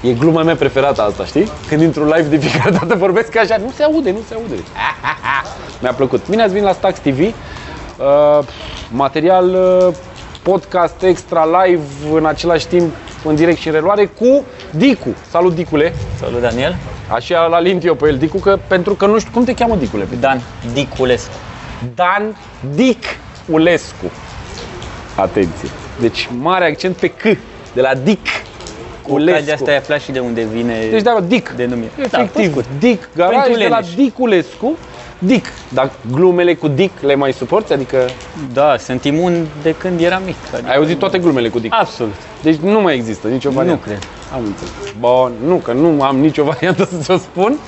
E gluma mea preferată asta, știi? Când intru live de fiecare dată vorbesc așa, nu se aude, nu se aude. Mi-a plăcut. Bine ați venit la Stax TV. Uh, material uh, podcast extra live în același timp în direct și în reluare cu Dicu. Salut Dicule. Salut, Daniel. Așa la lint eu pe el, Dicu, că, pentru că nu știu cum te cheamă Dicule. Dan Diculescu. Dan Dic Ulescu. Atenție. Deci mare accent pe C, de la Dic Cu ocazia asta ai aflat și de unde vine Deci da, Dic. denumire. Efectiv, Da, Dic, garaj Pentru de la leneși. Diculescu. Dic. Dar glumele cu Dic le mai suporți? Adică da, sunt imun de când eram mic. Adică ai auzit toate glumele cu Dic. Absolut. Deci nu mai există nicio variantă. cred. Am înțeles. Bun, nu, că nu am nicio variantă să ți-o spun,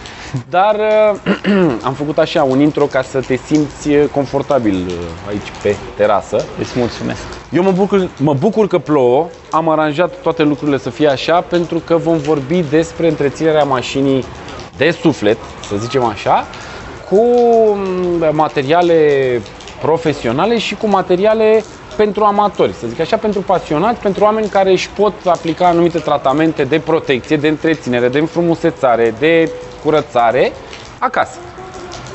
dar uh, am făcut așa un intro ca să te simți uh, confortabil uh, aici pe terasă. Îți mulțumesc. Eu mă bucur, mă bucur că plouă, am aranjat toate lucrurile să fie așa pentru că vom vorbi despre întreținerea mașinii de suflet, să zicem așa, cu mm, materiale profesionale și cu materiale pentru amatori, să zic așa, pentru pasionați, pentru oameni care își pot aplica anumite tratamente de protecție, de întreținere, de înfrumusețare, de curățare acasă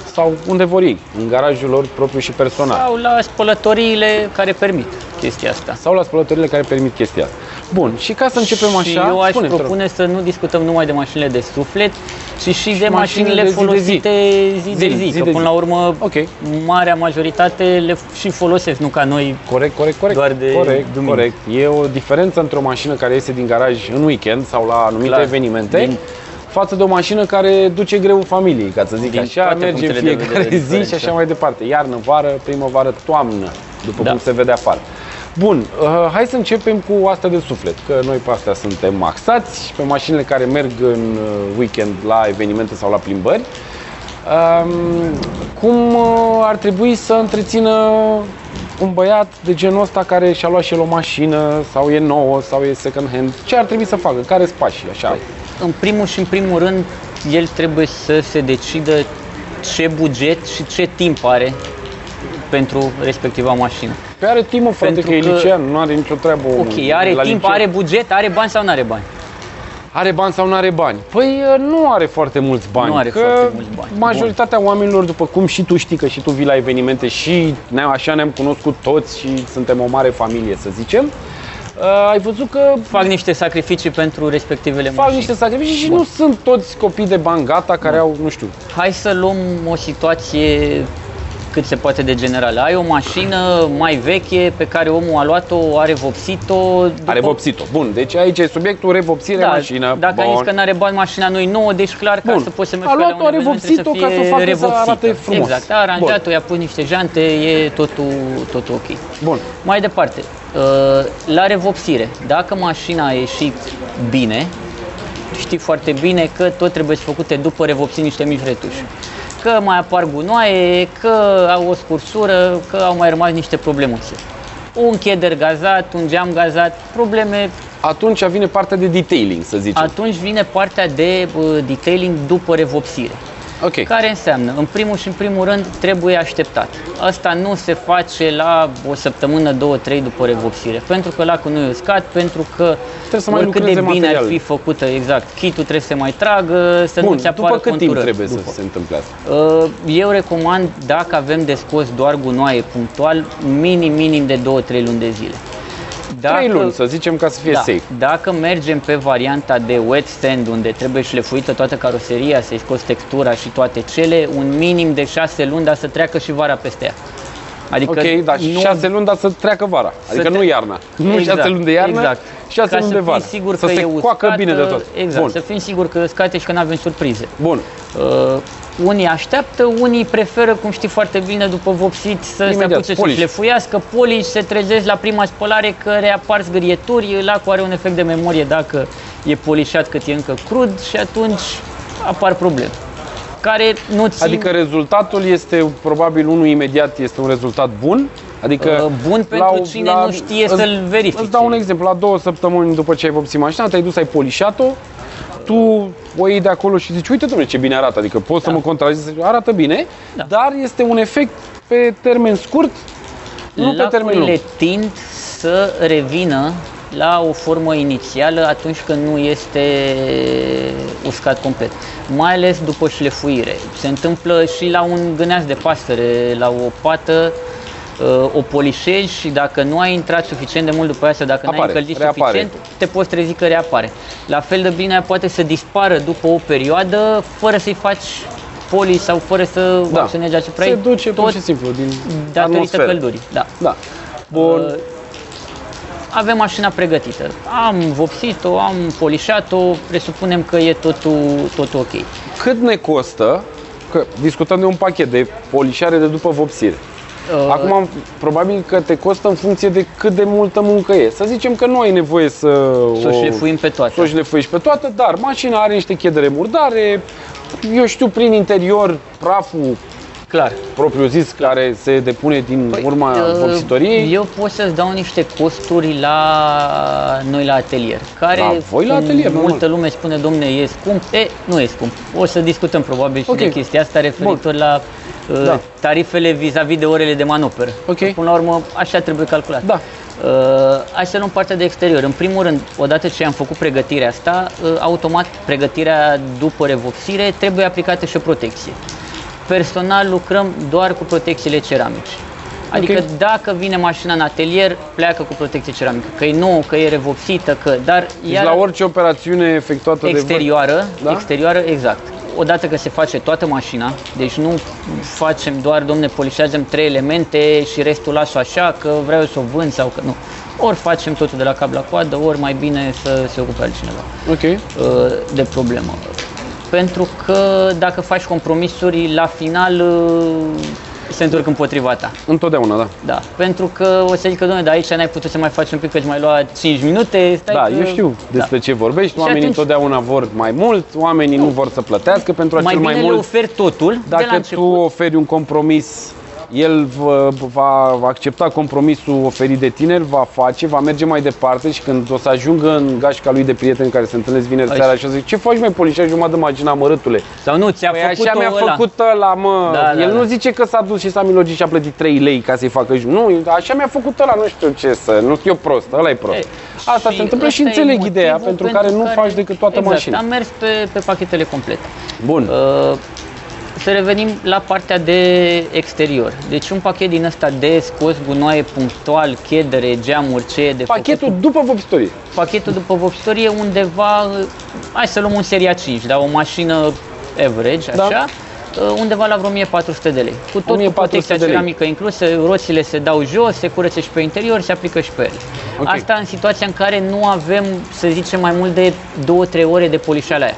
sau unde vor ei, în garajul lor propriu și personal Sau la spălătoriile care permit chestia asta. sau la spălătorile care permit chestia asta. Bun, și ca să începem așa, și eu aș spune-mi, te rog. propune să nu discutăm numai de mașinile de suflet, ci și de mașinile mașinile de zi de zi. folosite zi de Zi, zi. zi Că de până zi. la urmă, Ok. marea majoritate le și folosesc, nu ca noi. Corect, corect, corect. Doar de corect, duminică. corect. E o diferență între o mașină care iese din garaj în weekend sau la anumite Clar. evenimente Din- față de o mașină care duce greu familiei, ca să zic Din așa, toate merge în punctele de fiecare vedere zi și diferență. așa mai departe. Iarnă, vară, primăvară, toamnă, după Da. cum se vede afară. Bun, uh, hai să începem cu astea de suflet, că noi pe astea suntem maxați, pe mașinile care merg în uh, weekend la evenimente sau la plimbări. Um, cum uh, ar trebui să întrețină un băiat de genul ăsta care și-a luat și el o mașină sau e nouă sau e second hand? Ce ar trebui să facă? Care sunt pașii? Așa. În primul și în primul rând, el trebuie să se decidă ce buget și ce timp are pentru respectiva mașină. Pe are timp, mă, frate, Pentru că e că- licean, nu are nicio treabă. omul. Ok, are La timp, liceu. are buget, are bani sau nu are bani? Are bani sau nu are bani? Păi uh, nu are foarte mulți bani. Nu are că foarte mulți bani. Majoritatea oamenilor, după cum și tu știi că și tu vii la evenimente și ne așa ne-am cunoscut toți și suntem o mare familie, să zicem, uh, ai văzut că Fac niște sacrificii pentru respectivele fac mașini. niște sacrificii și Bun. nu sunt toți copii de bani gata care au, nu știu, Hai să luăm o situație cât se poate de generală. Ai o mașină mai veche pe care omul a luat-o, a revopsit-o. după- are vopsit-o. Bun, deci aici e subiectul revopsire da, mașină. Dacă ai Bun. zis că nu are bani, mașina nu e nouă, deci clar ca Bun. să poți să mergi A pe la luat-o, un a eveniment, revopsit-o trebuie ca să fie facă să revopsită. arate frumos. Exact, a aranjat-o, i-a pus niște jante, e totul, totul ok. Bun. Mai departe, uh, la revopsire, dacă mașina a ieșit bine, știi foarte bine că tot trebuie să făcute după revopsit niște mici retuși. Că mai apar gunoaie, că au o scursură, că au mai rămas niște problemuțe. Un cheder gazat, un geam gazat, probleme. Atunci vine partea de detailing, să zicem. Atunci vine partea de uh, detailing după revopsire. Ok. Care înseamnă, în primul și în primul rând, trebuie așteptat. Asta nu se face la o săptămână, două, trei după revopsire. Pentru că lacul nu e uscat, pentru că Trebuie să mai oricât de lucreze bine ar materialul. fi făcută, exact, kitul trebuie să se mai tragă, să Bun, nu ți apară după cât timp conturări trebuie după. să se întâmple asta? Uh, Eu recomand, dacă avem de scos doar gunoaie punctual, minim, minim de 2-3 luni de zile. Trei luni, să zicem, ca să fie da, safe. Dacă mergem pe varianta de wet stand, unde trebuie șlefuită toată caroseria, să-i scoți textura și toate cele, un minim de 6 luni, dar să treacă și vara peste ea. Adică Ok, dar nu șase luni, dar să treacă vara. Adică tre- nu iarna. Nu Exact, șase luni de iarnă, exact. șase Ca luni să de vară. fim sigur să că se e coacă uscată, bine de tot. Exact, Bun. să fim siguri că scate și că nu avem surprize. Bun. Uh, unii așteaptă, unii preferă, cum știi foarte bine, după vopsit să Imediat, se apuce să polish. șlefuiască, polish, se trezesc la prima spălare că reapar zgârieturi, lacul are un efect de memorie dacă e polișat cât e încă crud și atunci apar probleme care nu țin Adică rezultatul este probabil unul imediat, este un rezultat bun. Adică Uh, bun pentru cine nu știe să-l verifice. Îți dau un exemplu. La două săptămâni după ce ai vopsit mașina, te-ai dus, ai polișat-o, tu o iei de acolo și zici, uite domnule ce bine arată, adică pot să Da. mă contrazic, arată bine, Da. dar este un efect pe termen scurt, nu pe termen lung. Lacurile tind să revină la o formă inițială atunci când nu este uscat complet. Mai ales după șlefuire. Se întâmplă și la un gâneaș de pasăre, la o pată, uh, o polișezi și dacă nu ai intrat suficient de mult după aia sau dacă nu ai Apare, încălzit reapare. suficient, te poți trezi că reapare. La fel de bine aia poate să dispară după o perioadă fără să-i faci poli sau fără să Da. acționezi asupra Se ei, duce pur tot și simplu din datorită atmosferă. căldurii. Da. Da. Bun. Uh, avem mașina pregătită. Am vopsit-o, am polișat-o, presupunem că e totul, totul ok. Cât ne costă, că discutăm de un pachet de polișare de după vopsire. Uh, Acum, probabil că te costă în funcție de cât de multă muncă e. Să zicem că nu ai nevoie să, să o șlefuim pe toate. să o șlefuiești pe toată, dar mașina are niște chedere murdare, eu știu, prin interior, praful Clar. propriu zis, care se depune din urma Uh, vopsitoriei. Eu pot să-ți dau niște costuri la noi la atelier. Care La voi la cum atelier, normal. multă lume spune, domne, e scump. E, nu e scump. O să discutăm probabil și Ok. de chestia asta referitor la uh, Da. tarifele vis-a-vis de orele de manoperă. Ok. Până la urmă, așa trebuie calculat. Da. Uh, hai să luăm partea de exterior. În primul rând, odată ce am făcut pregătirea asta, uh, automat pregătirea după revopsire trebuie aplicată și o protecție. Personal lucrăm doar cu protecțiile ceramice. Adică Ok. dacă vine mașina în atelier, pleacă cu protecție ceramică. Că e nouă, că e revopsită, că... Dar Deci iar la orice operațiune efectuată de voi. exterioară, Da? exterioară, exact. Odată că se face toată mașina, deci nu facem doar, domne, polișajăm trei elemente și restul las așa, că vreau să o vând sau că nu. Ori facem totul de la cap la coadă, ori mai bine să se ocupe altcineva Ok. uh, de problemă. Pentru că dacă faci compromisuri, la final uh, se întorc împotriva ta. Întotdeauna, da. Da, pentru că o să zică, domnule, dar aici n-ai putut să mai faci un pic, că îți mai lua 5 minute, stai Da, că... eu știu despre da. ce vorbești. Și Oamenii atunci- întotdeauna vor mai mult, oamenii nu vor să plătească pentru Mai acel bine mai le mult. oferi totul de la Dacă tu început. oferi un compromis, el va, va accepta compromisul oferit de tine, îl va face, va merge mai departe și când o să ajungă în gașca lui de prieteni care se întâlnesc vineri Ai- seara și o să zic, ce faci mai polișai jumătate de magina mărâtule? Sau nu, ți-a Păi făcut așa mi-a ăla. făcut ăla, mă. Da, da, El da. nu zice că s-a dus și s-a milogit și a plătit 3 lei ca să-i facă jum. Nu, așa mi-a făcut ăla, nu știu ce să, nu știu eu prost, ăla e prost. E, Asta se întâmplă și ăsta e înțeleg ideea motivul pentru care nu faci decât toată exact, mașina. am mers pe, pe pachetele complete. Bun. Uh, să revenim la partea de exterior. Deci un pachet din ăsta de scos gunoaie punctual, chedere, geamuri, ce e de Pachetul făcut. după vopsitorie. Pachetul după vopsitorie undeva, uh, hai să luăm un seria 5, da, o mașină average, Da. așa, uh, undeva la vreo 1400 de lei. Cu tot 1400 cu protecția de lei. ceramică inclusă, roțile se dau jos, se curăță și pe interior, se aplică și pe ele. Ok. Asta în situația în care nu avem, să zicem, mai mult de 2-3 ore de polișare aia.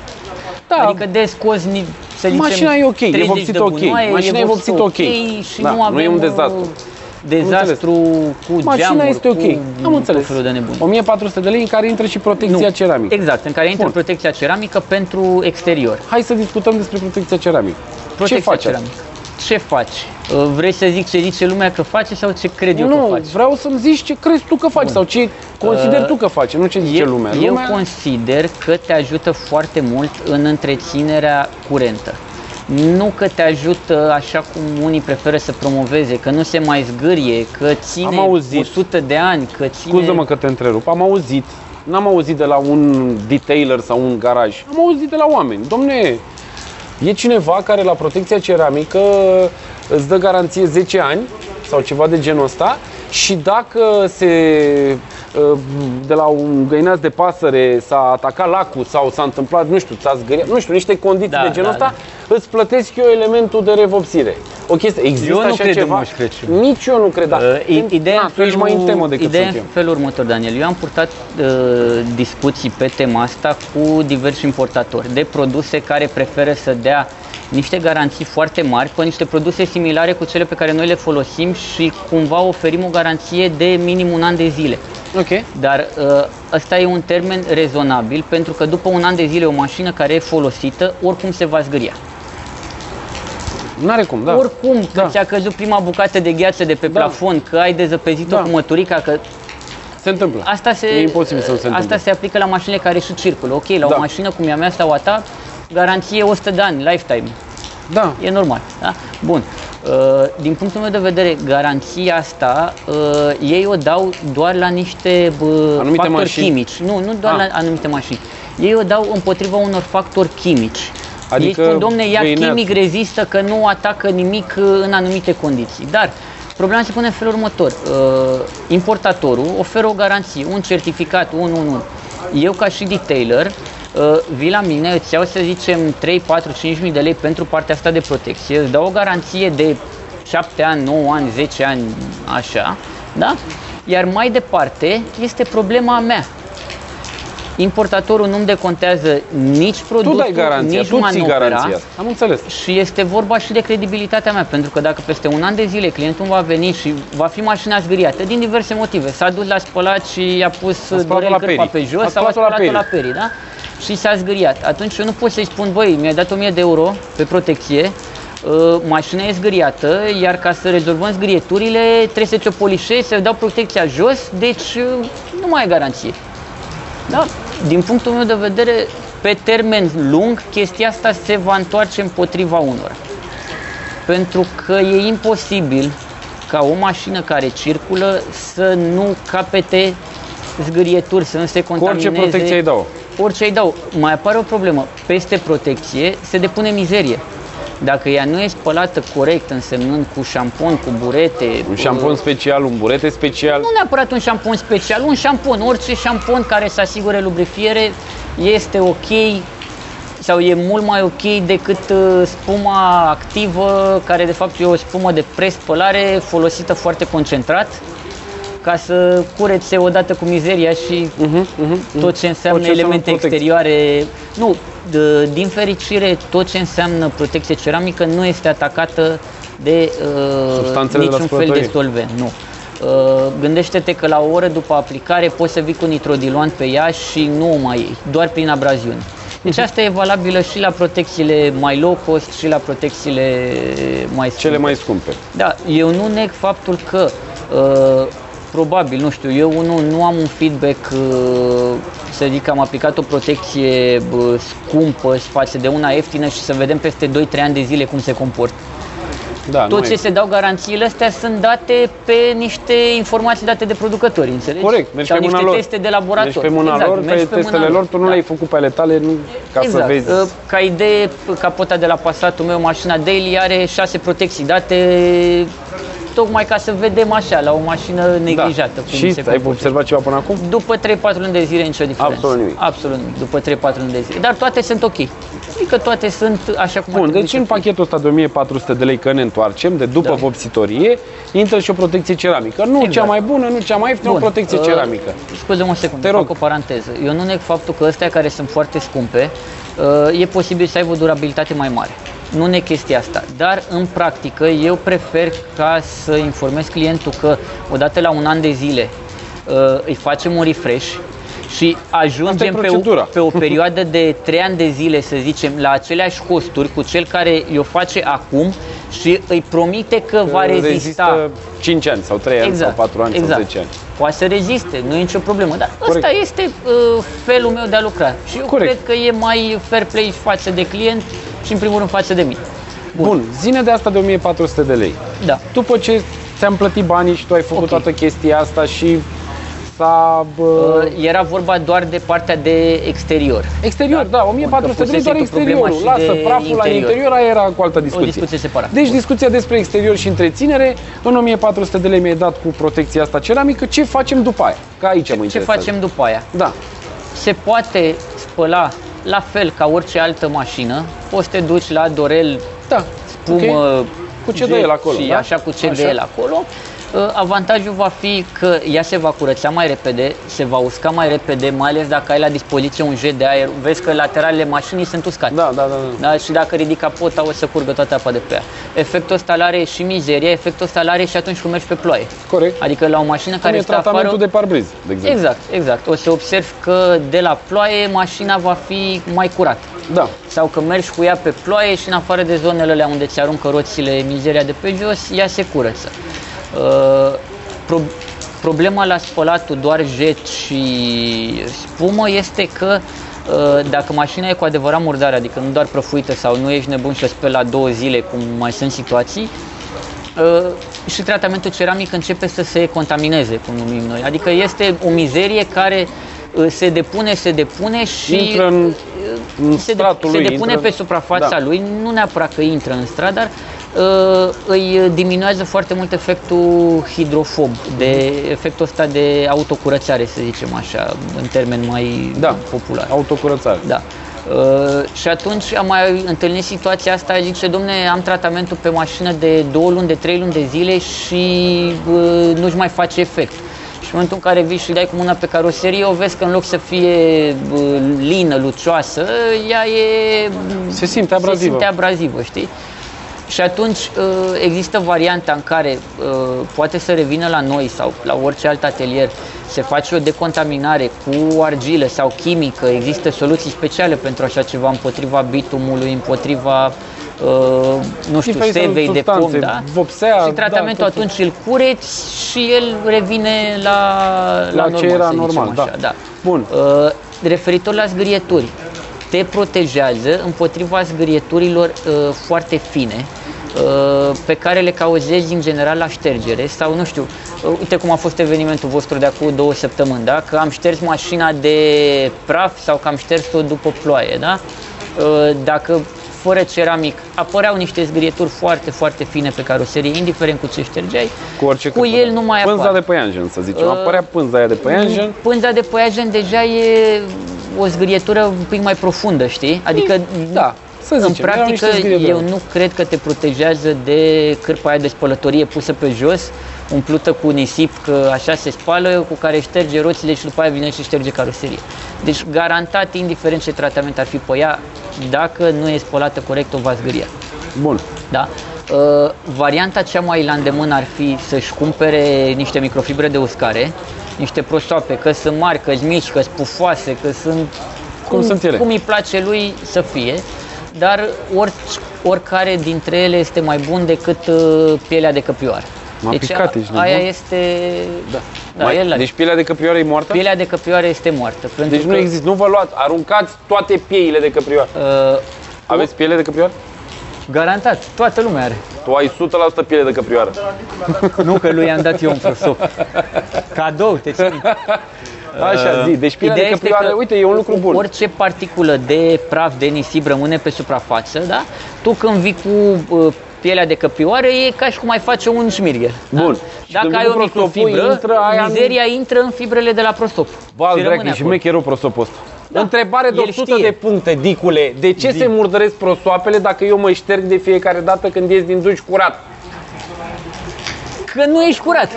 Da, Adică de scos, ni- să zicem, Mașina e ok, e 30 vopsită de ok. gunoaie, Mașina e vopsită ok. și Da, nu nu avem e un uh, dezastru. dezastru cu Mașina geamuri, este ok. cu Am înțeles. tot felul de nebuni. 1400 de lei în care intră și protecția Nu. ceramică. Exact, în care intră Bun. protecția ceramică pentru exterior. Hai să discutăm despre protecția ceramică. Protecția ce faci? ceramică. Ce faci? Uh, Vrei să zic ce zice lumea că face sau ce cred eu Nu, că faci? vreau să-mi zici ce crezi tu că faci sau ce consideri tu că faci, nu ce zice eu, lumea. eu lumea... consider că te ajută foarte mult în întreținerea curentă. Nu că te ajută așa cum unii preferă să promoveze, că nu se mai zgârie, că ține Am auzit. 100 de ani, că ține... Scuză-mă că te întrerup, am auzit, n-am auzit de la un detailer sau un garaj, am auzit de la oameni. Domne, e cineva care la protecția ceramică îți dă garanție 10 ani sau ceva de genul ăsta și dacă se uh, de la un găinaț de pasăre s-a atacat lacul sau s-a întâmplat, nu știu, ți-a zgâriat, nu știu, niște condiții Da, de genul da, ăsta, îți plătesc eu elementul de revopsire. O chestie, există Eu nu așa cred în ceva? Moș Crăciun. Nici eu nu cred, da. Uh, i- ideea, Na, în tu ești mai în felul- temă decât ideea sunt în eu. felul următor, Daniel. Eu am purtat uh, discuții pe tema asta cu diversi importatori de produse care preferă să dea niște garanții foarte mari pe niște produse similare cu cele pe care noi le folosim și cumva oferim o garanție de minim un an de zile. Ok. Dar uh, ăsta e un termen rezonabil pentru că după un an de zile o mașină care e folosită oricum se va zgâria. N-are cum, da. Oricum, că Da. ți-a căzut prima bucată de gheață de pe Da. plafon, că ai dezăpezit-o Da. cu măturica, că Se întâmplă. asta se, E imposibil să nu se întâmple. asta se aplică la mașinile care și circulă. Ok, la Da. o mașină cum e a mea sau a ta, garanție 100 de ani, lifetime. Da. E normal. Da? Bun. Uh, din punctul meu de vedere, garanția asta uh, ei o dau doar la niște uh, Anumite factori mașini? chimici. Nu, nu doar Ah. la anumite mașini. Ei o dau împotriva unor factori chimici. Adică ei spun, domne, ea vei neat. chimic rezistă că nu atacă nimic uh, în anumite condiții. Dar problema se pune în felul următor. Uh, importatorul oferă o garanție, un certificat, un, un, un. Eu ca și detailer uh, vii la mine, îți iau să zicem 3, 4, 5 mii de lei pentru partea asta de protecție, îți dau o garanție de 7 ani, 9 ani, 10 ani, așa, da? Iar mai departe este problema mea. Importatorul nu-mi decontează nici Tu produsul, dai garanția, nici tu ții manopera. garanția. Am înțeles. Și este vorba și de credibilitatea mea, pentru că dacă peste un an de zile clientul va veni și va fi mașina zgâriată din diverse motive, s-a dus la spălat și a pus spălat-o dorel la cârpa Peri. pe jos A sau a spălat-o la spălat-o la Peri. peri, da? Și s-a zgâriat. Atunci eu nu pot să-i spun, băi, mi-ai dat 1000 de euro pe protecție, uh, mașina e zgâriată, iar ca să rezolvăm zgârieturile trebuie să ți-o polișezi, să dau protecția jos, deci uh, nu mai ai garanție. Da, din punctul meu de vedere, pe termen lung, chestia asta se va întoarce împotriva unora. Pentru că e imposibil ca o mașină care circulă să nu capete zgârieturi, să nu se Cu contamineze. orice protecție îi dau. Orice îi dau. Mai apare o problemă. Peste protecție se depune mizerie. Dacă ea nu e spălată corect, însemnând cu șampon, cu burete, Un șampon special, un burete special. nu neapărat un șampon special, un șampon, orice șampon care să asigure lubrifiere este ok sau e mult mai ok decât uh, spuma activă, care de fapt e o spumă de prespălare folosită foarte concentrat ca să curețe odată cu mizeria și Mhm, mhm. tot ce înseamnă Tot ce înseamnă elemente protecție. exterioare. Nu, d- din fericire, tot ce înseamnă protecție ceramică nu este atacată de uh, Substanțele de la niciun fel de spălătorie. solvent. Nu. Uh, gândește-te că la o oră după aplicare poți să vii cu nitrodiluant pe ea și nu o mai iei, doar prin abraziune. Deci asta e valabilă și la protecțiile mai low cost și la protecțiile mai scumpe. Cele mai scumpe. Da, eu nu neg faptul că uh, probabil, nu știu, eu nu, nu am un feedback, uh, să zic că am aplicat o protecție bă, scumpă față de una ieftină și să vedem peste 2-3 ani de zile cum se comportă. Da, Tot nu ce e. se dau garanțiile astea sunt date pe niște informații date de producători, înțelegi? Corect, mergi Sau pe mâna niște lor. teste de laborator. Mergi pe mâna exact, lor, mergi pe testele mâna lor, tu nu da. le-ai făcut pe ale tale nu, ca exact. să vezi. Uh, Ca idee, capota de la Passatul meu, mașina daily are șase protecții date tocmai ca să vedem așa, la o mașină neglijată. da. cum Și se ai comportă. observat ceva până acum? După 3-4 luni de zile nicio diferență. Absolut nimic. Absolut nimic. După 3-4 luni de zile. Dar toate sunt ok. Adică toate sunt așa cum ar Bun, trebui deci să în fie. pachetul ăsta de 1400 de lei, că ne întoarcem, de după Da. vopsitorie, intră și o protecție ceramică. Nu Exact. cea mai bună, nu cea mai ieftină, o Bun, protecție uh, ceramică. Scuze-mă o secundă, Te rog. fac o paranteză. Eu nu neg faptul că astea care sunt foarte scumpe, uh, e posibil să aibă o durabilitate mai mare. Nu neg chestia asta. Dar, în practică, eu prefer ca să informez clientul că odată la un an de zile uh, îi facem un refresh și ajungem pe o, procedura. pe o perioadă de 3 ani de zile, să zicem, la aceleași costuri cu cel care i-o face acum și îi promite că va rezista Rezistă 5 ani sau 3 ani sau 4 ani exact. sau 10 ani. Poate să reziste, nu e nicio problemă, dar Corect. ăsta este uh, felul meu de a lucra. Și eu Corect. cred că e mai fair play față de client și în primul rând față de mine. Bun, zine de asta de 1400 de lei. Da. După ce ți-am plătit banii și tu ai făcut Ok. toată chestia asta și s-a... Bă, Uh, era vorba doar de partea de exterior. Exterior, da, 1400 de lei doar pusese tu problema exteriorul. și Lasă de praful la interior. interior, aia era cu altă discuție. discuție separată. Deci Bun. discuția despre exterior și întreținere, în 1400 de lei mi-ai dat cu protecția asta ceramică, ce facem după aia? Că aici mă Ce interesează. facem după aia? Da, Se poate spăla la fel ca orice altă mașină. Poți să te duci la Dorel, da. spumă, ok. Cu ce dă jet el acolo, și da? așa cu ce Așa. dă el acolo. Uh, Avantajul va fi că ea se va curăța mai repede, se va usca mai repede, mai ales dacă ai la dispoziție un jet de aer. Vezi că lateralele mașinii sunt uscate. Da, da, da. da. Da, și dacă ridic capota o să curgă toată apa de pe ea. Efectul ăsta are și mizeria, efectul ăsta are și atunci când mergi pe ploaie. Corect. Adică la o mașină Cum care e stă afară... tratamentul de parbriz, de exemplu. Exact, exact. O să observi că de la ploaie mașina va fi mai curată. Da. Sau că mergi cu ea pe ploaie și în afară de zonele alea unde ți aruncă roțile mizeria de pe jos, ea se curăță. Uh, pro- problema la spălatul doar jet și spumă este că uh, dacă mașina e cu adevărat murdară, adică nu doar prăfuită sau nu ești nebun și o speli la două zile, cum mai sunt situații, uh, și tratamentul ceramic începe să se contamineze, cum numim noi. Adică este o mizerie care uh, se depune, se depune și Intră în, în se, de, stratul se lui, depune intră... pe suprafața Da. lui, nu neapărat că intră în strat, dar uh, îi diminuează foarte mult efectul hidrofob, de efectul ăsta de autocurățare, să zicem așa, în termen mai Da. popular. Autocurățare. Da. Uh, și atunci am mai întâlnit situația asta, zice, domne, am tratamentul pe mașină de două luni, de trei luni de zile și uh, nu-și mai face efect. Și în momentul în care vii și îi dai cu mâna pe caroserie, o vezi că în loc să fie uh, lină, lucioasă, ea e... Se simte Se abrazivă. simte abrazivă, știi? Și atunci uh, există varianta în care uh, poate să revină la noi sau la orice alt atelier, se face o decontaminare cu argilă sau chimică, există soluții speciale pentru așa ceva împotriva bitumului, împotriva uh, nu știu, Diferite sevei de pom, substanțe, da? vopsea, și tratamentul da, tot- atunci îl cureți și el revine la, La normal, ce era să zicem normal, da. așa, da. Bun. Uh, referitor la zgârieturi, te protejează împotriva zgârieturilor uh, foarte fine uh, pe care le cauzezi în general la ștergere sau nu știu, uh, uite cum a fost evenimentul vostru de acum două săptămâni, da? că am șters mașina de praf sau că am șters-o după ploaie, da? Uh, dacă fără ceramic apăreau niște zgârieturi foarte, foarte fine pe caroserie, indiferent cu ce ștergeai, Cu orice cu cârpă, el da. nu mai Pânza apar. de păianjen, să zicem. Uh, Apărea pânza aia de păianjen. Pânza de păianjen deja e o zgârietură un pic mai profundă, știi? Adică, Da, să în zicem. erau practică, niște zgârieturi. eu nu cred că te protejează de cârpa aia de spălătorie pusă pe jos, umplută cu nisip, că așa se spală, cu care șterge roțile și după aia vine și șterge caroserie. Deci, garantat, indiferent ce tratament ar fi pe ea, dacă nu e spălată corect, o va zgâria. Bun. Da? Uh, varianta cea mai la îndemână ar fi să-și cumpere niște microfibre de uscare, niște prosoape, că sunt mari, că sunt mici, că sunt pufoase, că sunt Cum sunt ele. cum îi place lui să fie, dar orice, oricare dintre ele este mai bun decât uh, pielea de căprioară. M-a deci picat, a, ești aia nebun? este... Da, da Mai- el, deci pielea de căprioară e moartă? pielea de căprioară este moartă. Pentru Deci nu că, există, nu vă luați, aruncați toate pieile de căprioară. Uh, Aveți piele de căprioară? garantat, toată lumea are. Tu ai 100% piele de căprioară. Nu că lui i-am dat eu un prosop. Cadou, te țin. Așa zi, deci pielea de Ideea este căprioară, că uite, e un lucru bun. Orice particulă de praf, de nisip rămâne pe suprafață, da? Tu când vii cu uh, pielea de căprioară, e ca și cum ai face un șmirgher. Bun. Da? Și Dacă când ai vii o cu prosopul, microfibră, intră aia în- mizeria intră în fibrele de la prosop. Val, Și dracu, rămâne și acolo. șmecherul prosopul ăsta. Da, Întrebare de el 100 știe. de puncte, Dicule. De ce se murdăresc prosoapele dacă eu mă șterg de fiecare dată când ies din duș curat? Că nu ești curat.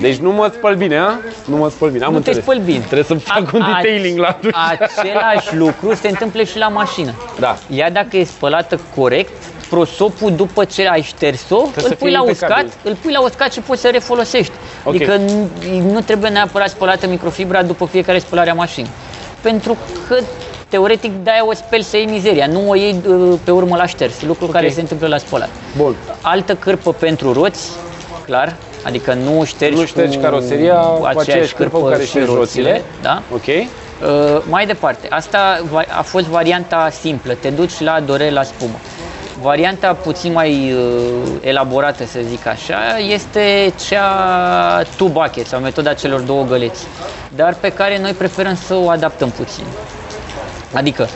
Deci nu mă spăl bine, a? Nu mă spăl bine, am nu te înțeles. spăl bine. Trebuie să fac A- un a- detailing la duș. Același lucru se întâmplă și la mașină. Da. Ea dacă e spălată corect, prosopul după ce ai șters-o, să îl pui fie la impecabil. uscat, îl pui la uscat și poți să refolosești. Ok. Adică nu, nu trebuie neapărat spălată microfibra după fiecare spălare a mașinii. Pentru că teoretic de-aia o speli să iei mizeria, nu o iei uh, pe urmă la șters, lucru care se întâmplă la spălat. Bun. Altă cârpă pentru roți, clar, adică nu ștergi, Nu ștergi cu caroseria cu aceeași aceeași cârpă cu care și ștergi roțile. da? Ok. Uh, mai departe, asta va- a fost varianta simplă, te duci la dore la spumă. Varianta puțin mai uh, elaborată, să zic așa, este cea two bucket sau metoda celor două găleți, dar pe care noi preferăm să o adaptăm puțin. Adică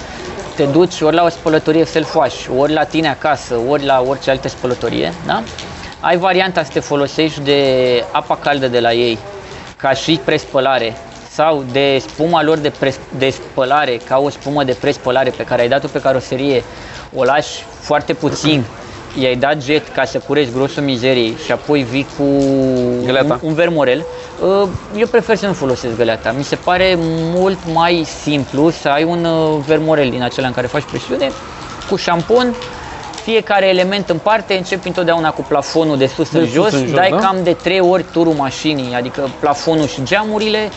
te duci ori la o spălătorie self-wash, ori la tine acasă, ori la orice altă spălătorie, da? Ai varianta să te folosești de apa caldă de la ei ca și prespălare sau de spuma lor de, pres, de spălare ca o spumă de prespălare pe care ai dat-o pe caroserie, o lași foarte puțin, i-ai dat jet ca să cureți grosul mizeriei și apoi vii cu Găleata. un, un vermorel. Uh, Eu prefer să nu folosesc găleata. Mi se pare mult mai simplu să ai un uh, vermorel din acela în care faci presiune, cu șampon, fiecare element în parte, începi întotdeauna cu plafonul de sus De în sus jos, în jos, dai da? cam de trei ori turul mașinii, adică plafonul și geamurile,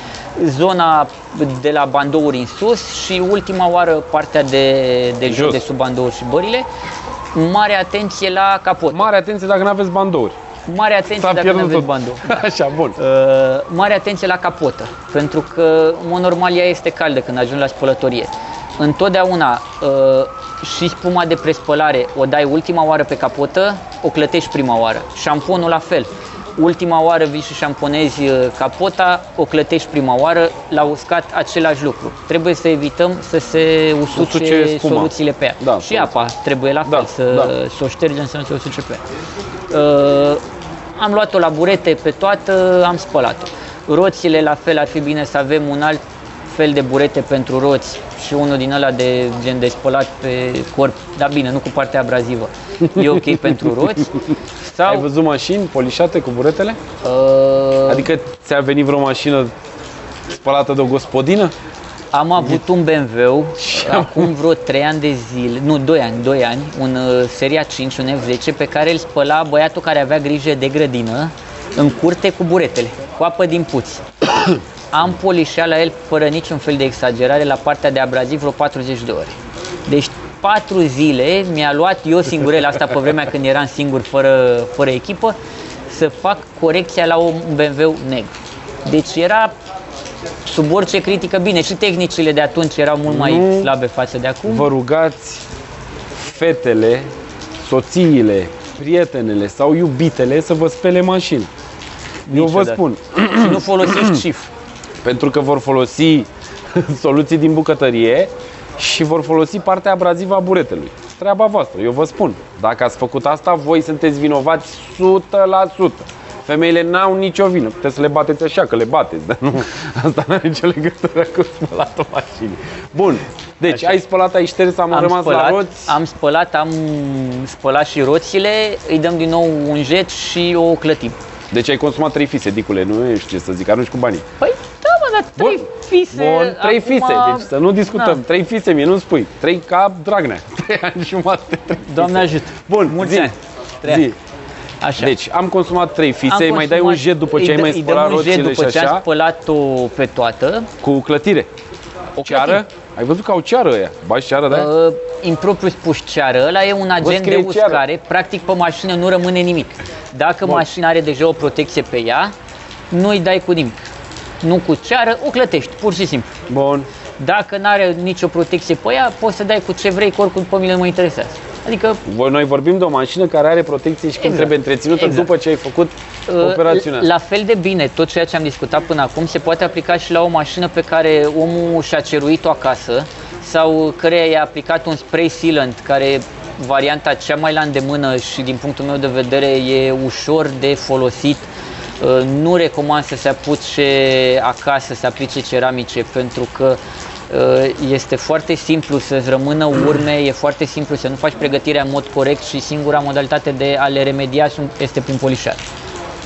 zona de la bandouri în sus și ultima oară partea de, de jos, Jos. de sub bandouri și bările. Mare atenție la capot. Mare atenție dacă nu aveți bandouri. Mare atenție S-a dacă nu pierdut aveți tot. bandouri. Așa, bun. Uh, mare atenție la capotă, pentru că, în mod normal, ea este caldă când ajungi la spălătorie. Întotdeauna uh, și spuma de prespălare o dai ultima oară pe capotă, o clătești prima oară. Șamponul la fel. Ultima oară vii și șamponezi uh, capota, o clătești prima oară, la uscat același lucru. Trebuie să evităm să se usuce, Usuce spuma. soluțiile pe ea. Da, și apa trebuie la Da, fel, să, da. să o ștergem să nu se usuce pe ea. Uh, am luat-o la burete pe toată, am spălat-o. Roțile la fel ar fi bine să avem un alt fel de burete pentru roți și unul din ăla de gen de spălat pe corp, dar bine, nu cu partea abrazivă. E ok pentru roți. Sau, Ai văzut mașini polișate cu buretele? uh, Adică ți-a venit vreo mașină spălată de o gospodină? Am avut un BMW acum vreo 3 ani de zile, nu 2 ani, 2 ani, un uh, seria 5, un F10 pe care îl spăla băiatul care avea grijă de grădină în curte cu buretele, cu apă din puț. Am polișat la el fără niciun fel de exagerare la partea de abraziv vreo 40 de ore. Deci 4 zile mi-a luat eu singurel asta pe vremea când eram singur fără, fără echipă să fac corecția la un BMW negru. Deci era sub orice critică, bine, și tehnicile de atunci erau mult mai Nu. slabe față de acum. Vă rugați fetele, soțiile, prietenele sau iubitele să vă spele mașini. Eu vă Niciodată. spun, Și nu folosiți cif. pentru că vor folosi soluții din bucătărie și vor folosi partea abrazivă a buretelui. Treaba voastră, eu vă spun. Dacă ați făcut asta, voi sunteți vinovați 100%. Femeile n-au nicio vină. Puteți să le bateți așa, că le bateți, dar nu, asta nu are nicio legătură cu spălatul mașinii. Bun, deci Așa. ai spălat, ai șters, am, rămas la roți. am spălat, am spălat și roțile, îi dăm din nou un jet și o clătim. Deci ai consumat trei fise, dicule, nu știu ce să zic, arunci cu banii. Păi da, mă, dar trei Bun. fise. Bun, trei acum- fise, deci să nu discutăm. Da. Trei fise, mie nu spui. Trei ca Dragnea. Trei ani jumate, trei Doamne fise. ajută. Bun, Mulți zi. ani. Trei ani. zi. Așa. Deci, am consumat trei fise, Am îi mai dai un consumat- jet după ce îi ai dă- mai îi dăm spălat un jet roțile după și ce am așa, spălat-o pe toată. cu clătire. O Ceară? clătim. Ai văzut că au ceară ăia? Bași ceară, da? Uh, impropriu spus ceară, ăla e un agent de scrie ceară. uscare, practic pe mașină nu rămâne nimic. Dacă Bun. mașina are deja o protecție pe ea, nu îi dai cu nimic. Nu cu ceară, o clătești, pur și simplu. Bun. Dacă nu are nicio protecție pe ea, poți să dai cu ce vrei, că oricum pe mine nu mă interesează. Adică Voi- Noi vorbim de o mașină care are protecție și când Exact. trebuie întreținută Exact. după ce ai făcut Uh, operațiunea. La fel de bine, tot ceea ce am discutat până acum se poate aplica și la o mașină pe care omul și-a ceruit-o acasă sau căreia i-a aplicat un spray sealant, care e varianta cea mai la îndemână și din punctul meu de vedere e ușor de folosit. Uh, Nu recomand să se apuce acasă, să aplice ceramice, pentru că uh, este foarte simplu să-ți rămână urme, e foarte simplu să nu faci pregătirea în mod corect și singura modalitate de a le remedia sunt- este prin polișare.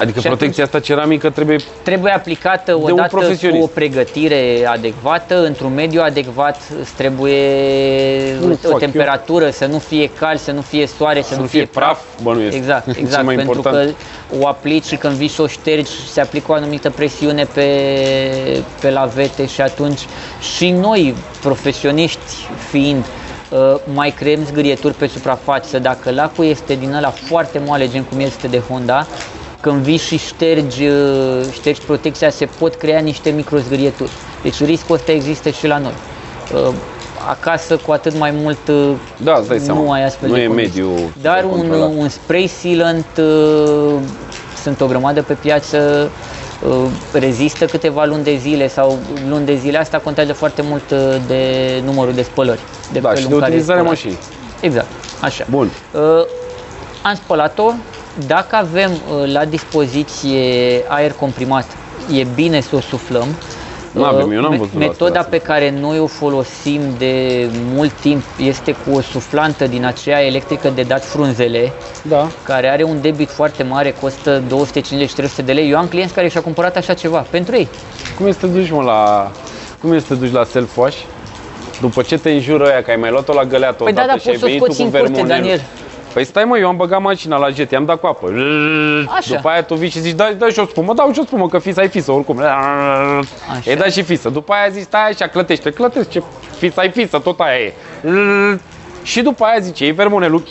Adică și protecția asta ceramică trebuie Trebuie aplicată un odată cu profesionist. o pregătire adecvată, într-un mediu adecvat, îți trebuie Nu o fac temperatură, să nu fie cald, să nu fie soare, să, să nu fie praf, bănuiesc. Exact, Cel exact, mai pentru important. că o aplici și când vii să o ștergi, se aplică o anumită presiune pe, pe lavete și atunci și noi, profesioniști fiind, uh, mai creăm zgârieturi pe suprafață. Dacă lacul este din ăla foarte moale, gen cum este de Honda, când vii și ștergi, uh, ștergi protecția, se pot crea niște microzgârieturi. Deci riscul ăsta există și la noi. Uh, Acasă cu atât mai mult uh, Da, îți dai seama. nu ai astfel Nu de e condiții. mediu Dar de un, controlat. un spray sealant uh, sunt o grămadă pe piață, uh, rezistă câteva luni de zile sau luni de zile. Asta contează foarte mult uh, de numărul de spălări. De Da, felul și în de care e utilizarea spălat. mașinii. Exact, așa. Bun. Uh, am spălat-o. Dacă avem uh, la dispoziție aer comprimat, e bine să o suflăm. Nu avem, Uh, eu n-am me- văzut Metoda asta. pe care noi o folosim de mult timp este cu o suflantă din aceea electrică de dat frunzele, Da. care are un debit foarte mare, costă 250-300 de lei. Eu am clienți care și-au cumpărat așa ceva pentru ei. Cum este să te duci, mă, la... Cum este să te duci la self-wash? După ce te înjură aia că ai mai luat-o la găleată Păi da, odată da, și ai poți să o venit tu scoți cu în curte, vermonelul. Daniel. Păi stai mă, eu am băgat mașina la jet, i-am dat cu apă. Așa. După aia tu vii și zici, dai, dai și o spumă, dau și o spumă, că fisă ai fisă oricum. Așa. E dat și fisă. După aia zici, stai așa, clătește, clătește, ce fisă ai fisă, tot aia e. Și după aia zice, iei vermonelul,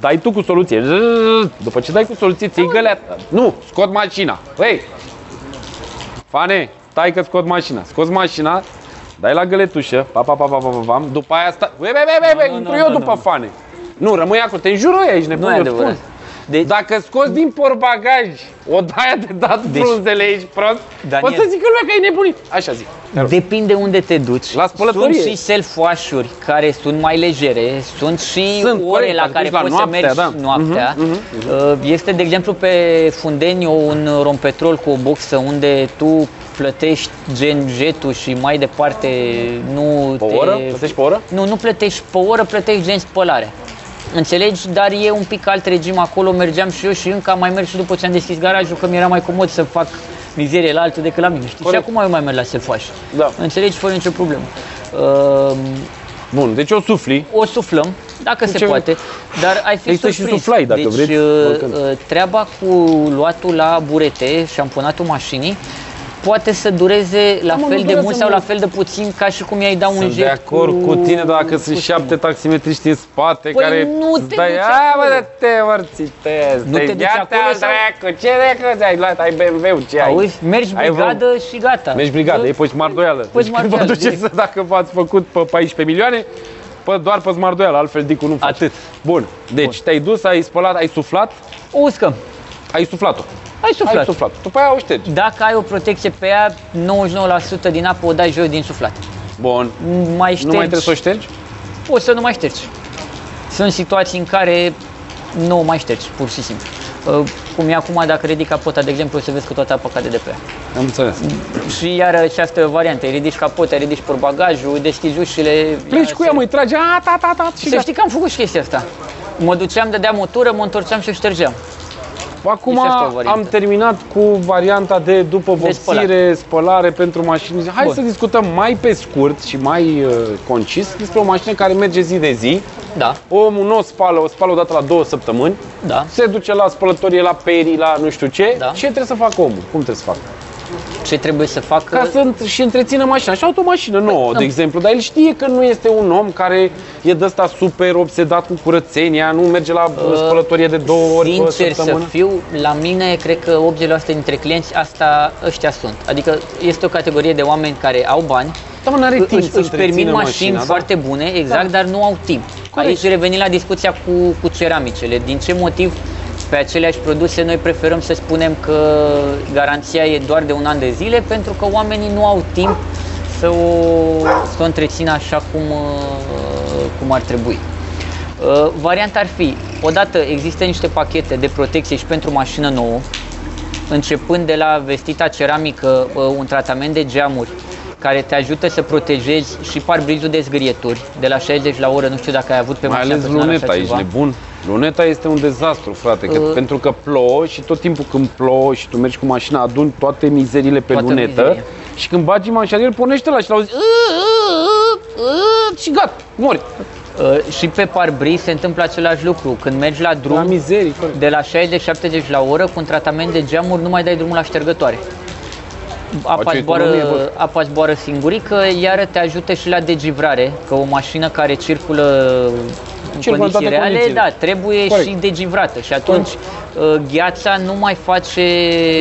dai tu cu soluție. După ce dai cu soluție, ți-i găleată. Nu, scot mașina. Hei, Pane, stai că scot mașina. Scoți mașina, dai la găletușă, pa, pa, pa, pa, pa, pa, pa după aia sta... Băi, băi, băi, băi, Nu, nu, intru nu, eu nu, după nu. fane. Nu, rămâi acolo, te înjuroi aici, nebun, Nu e eu adevărat. spun. Deci, Dacă scoți din portbagaj o daia de dat Deci- deci, frunzele aici prost, Daniel- o să zică lumea că e nebunit. Așa zic. Te rog. Depinde unde te duci. La spălătorie. Sunt și self-wash-uri care sunt mai legere, sunt și Sunt, ore corect, la dacă care duci la poți noaptea, să mergi da. noaptea. Mhm, Uh, Este, de exemplu, pe Fundeniu un rompetrol cu o boxă unde tu plătești gen jetul și mai departe nu Pe te... oră? Plătești pe oră? Nu, nu plătești pe oră, plătești gen spălare. Înțelegi? Dar e un pic alt regim acolo, mergeam și eu și încă am mai mers și după ce am deschis garajul, că mi-era mai comod să fac mizerie la altul decât la mine, știi? Corect. Și acum eu mai merg la self-wash. Da. Înțelegi? Fără nicio problemă. Uh, Bun, deci o sufli. o suflăm, dacă se ce- poate, dar ai fi Există și surprins. suflai, dacă deci, vreți, uh, oricând. uh, treaba cu luatul la burete, șamponatul mașinii, poate să dureze la Da, mă, fel nu de durează mult sau la mult. fel de puțin ca și cum i-ai da un Sunt jet de acord cu, tine, dar dacă sunt cu șapte taximetriști în spate Păi care nu te stai, duci a, acolo. bă, de te mărțitezi. Nu te duci acolo sau- dracu, ce dracu ai luat? Ai BMW, ce ai? Auzi, mergi Ai vreo- brigadă și gata. Mergi brigadă, Bă, e pe smardoială. Pe Deci când vă smardoială, duceți direct. să, dacă v-ați făcut pe 14 milioane, pe, doar pe smardoială, altfel Dicu nu face. Atât. Bun, deci te-ai dus, ai spălat, ai suflat, O uscăm. ai suflat-o. Ai suflat. Ai suflat. După aia o ștergi. Dacă ai o protecție pe ea, 99% din apă o dai jos din suflat. Bun. Mai ștergi, Nu mai trebuie să o ștergi? poți să nu mai ștergi. Sunt situații în care nu o mai ștergi, pur și simplu. Uh, Cum e acum, dacă ridici capota, de exemplu, o să vezi că toată apa cade de pe ea. Am înțeles. Și iar această variantă, îi ridici capota, ridici portbagajul, deschizi ușile. Pleci iar cu ea, se- mă, îi tragi, a, ta, ta, ta, și Să gata. știi că am făcut și chestia asta. Mă duceam, dădeam o tură, mă întorceam și o ștergeam. Acum Deci asta e o variantă. am terminat cu varianta de după De vopsire, spălare pentru mașini. Hai Bun. să discutăm mai pe scurt și mai uh, concis despre o mașină care merge zi de zi. Da, Omul nu o spală, o spală o dată la două săptămâni, da. se duce la spălătorie, la peri, la nu știu ce. Da. Ce trebuie să facă omul? Cum trebuie să facă? Ce trebuie să facă? Ca să înt- și întrețină mașina. Și auto o mașină nouă, Păi, de exemplu, dar el știe că nu este un om care e de ăsta super obsedat cu curățenia, nu merge la uh, spălătorie de două ori pe Sincer să săptămână. fiu, la mine cred că 80% dintre clienți asta ăștia sunt. Adică este o categorie de oameni care au bani, Da, mă, n-are timp își, să își permit întrețină mașini mașina, da? foarte bune, exact, dar nu au timp. Corect. Aici revenim la discuția cu, cu ceramicele. Din ce motiv pe aceleași produse noi preferăm să spunem că garanția e doar de un an de zile pentru că oamenii nu au timp să o, să o întrețină așa cum, uh, cum ar trebui. Uh, Varianta ar fi, odată există niște pachete de protecție și pentru mașină nouă, începând de la vestita ceramică, uh, un tratament de geamuri care te ajută să protejezi și parbrizul de zgârieturi de la 60 la oră, nu știu dacă ai avut pe Mai mașina ales personală luneta, așa ești ceva. nebun. Luneta este un dezastru, frate, că, Uh. pentru că plouă și tot timpul când plouă și tu mergi cu mașina, aduni toate mizerile pe Toată lunetă mizeria. și când bagi mașina, el pornește la și l-auzi și gata, mori. Uh, și pe parbriz se întâmplă același lucru. Când mergi la drum, La mizerii, corect. de la 60-70 la oră, cu un tratament de geamuri, nu mai dai drumul la ștergătoare. Apa Face zboară, economie, bă. apa zboară singurică, iar te ajută și la degivrare, că o mașină care circulă în Circulă în condiții toate reale, condițiile. da, trebuie Corect. și degivrată și atunci uh, gheața nu mai face...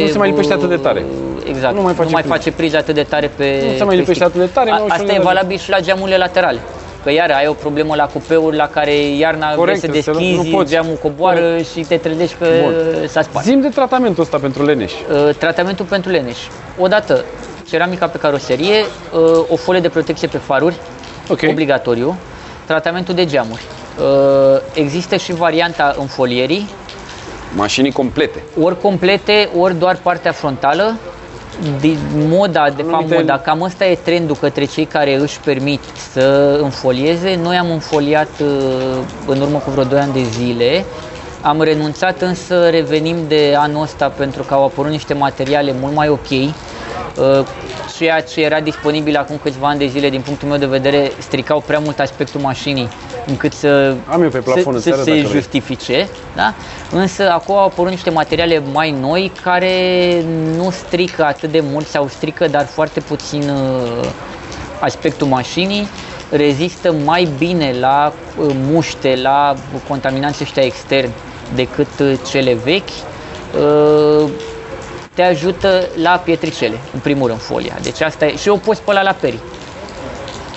Nu se mai lipește atât de tare. uh, Exact, Nu mai face priză. face priză atât de tare pe Nu se mai pe lipește stick. atât de tare, mai A, ușor Asta de e văzut. valabil și la geamurile laterale. Că iar ai o problemă la cupeuri la care iarna Corect, vrei să să- deschizi, nu poți. geamul coboară și te trezești că Bun. s-a spart. Zim de tratamentul ăsta pentru leneș. Uh, tratamentul pentru leneș. Odată, ceramica pe caroserie, uh, o folie de protecție pe faruri, Ok. obligatoriu, tratamentul de geamuri. Uh, există și varianta în folierii, Mașinii complete. ori complete, ori doar partea frontală. Din moda, de fapt Anumite- moda, cam ăsta e trendul către cei care își permit să înfolieze. Noi am înfoliat uh, în urmă cu vreo 2 ani de zile. Am renunțat însă revenim de anul ăsta pentru că au apărut niște materiale mult mai ok. Uh, Ceea ce era disponibil acum câțiva ani de zile, din punctul meu de vedere, stricau prea mult aspectul mașinii încât să, Am eu pe plafon, să, îți să arăt se dacă vrei. justifice, da? însă acum au apărut niște materiale mai noi care nu strică atât de mult sau strică dar foarte puțin uh, aspectul mașinii, rezistă mai bine la uh, muște, la contaminanții ăștia externi decât uh, cele vechi. Uh, te ajută la pietricele, în primul rând folia. Deci asta e, și o poți spăla la peri.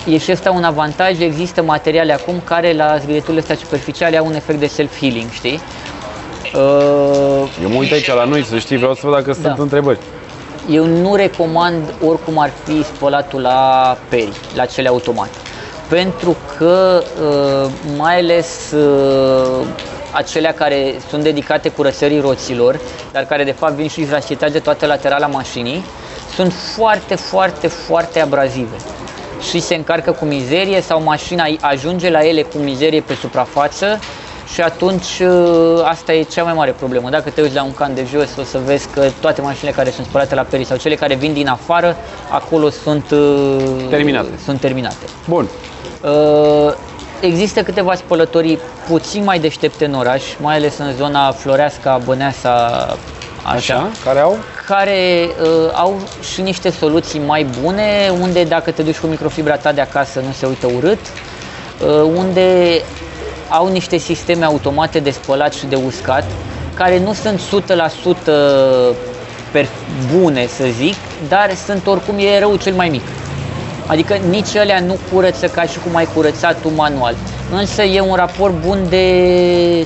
E și ăsta un avantaj, există materiale acum care la zgârieturile astea superficiale au un efect de self-healing, știi? Uh, Eu mă uit aici la noi, să știi, vreau să văd dacă sunt Da. întrebări. eu nu recomand oricum ar fi spălatul la peri, la cele automate. Pentru că uh, mai ales uh, acelea care sunt dedicate curățării roților, dar care de fapt vin și îți toată laterala mașinii, sunt foarte, foarte, foarte abrazive și se încarcă cu mizerie sau mașina ajunge la ele cu mizerie pe suprafață și atunci uh, asta e cea mai mare problemă. Dacă te uiți la un can de jos o să vezi că toate mașinile care sunt spălate la peri sau cele care vin din afară, acolo sunt uh, Terminate. Sunt terminate. Bun. Uh, Există câteva spălătorii puțin mai deștepte în oraș, mai ales în zona Floreasca, Băneasa, așa, Așa, care au? care uh, au și niște soluții mai bune, unde dacă te duci cu microfibra ta de acasă nu se uită urât, uh, unde au niște sisteme automate de spălat și de uscat, care nu sunt 100% per bune, să zic, dar sunt oricum e rău cel mai mic. Adică nici alea nu curăță ca și cum ai curățat tu manual. Însă e un raport bun de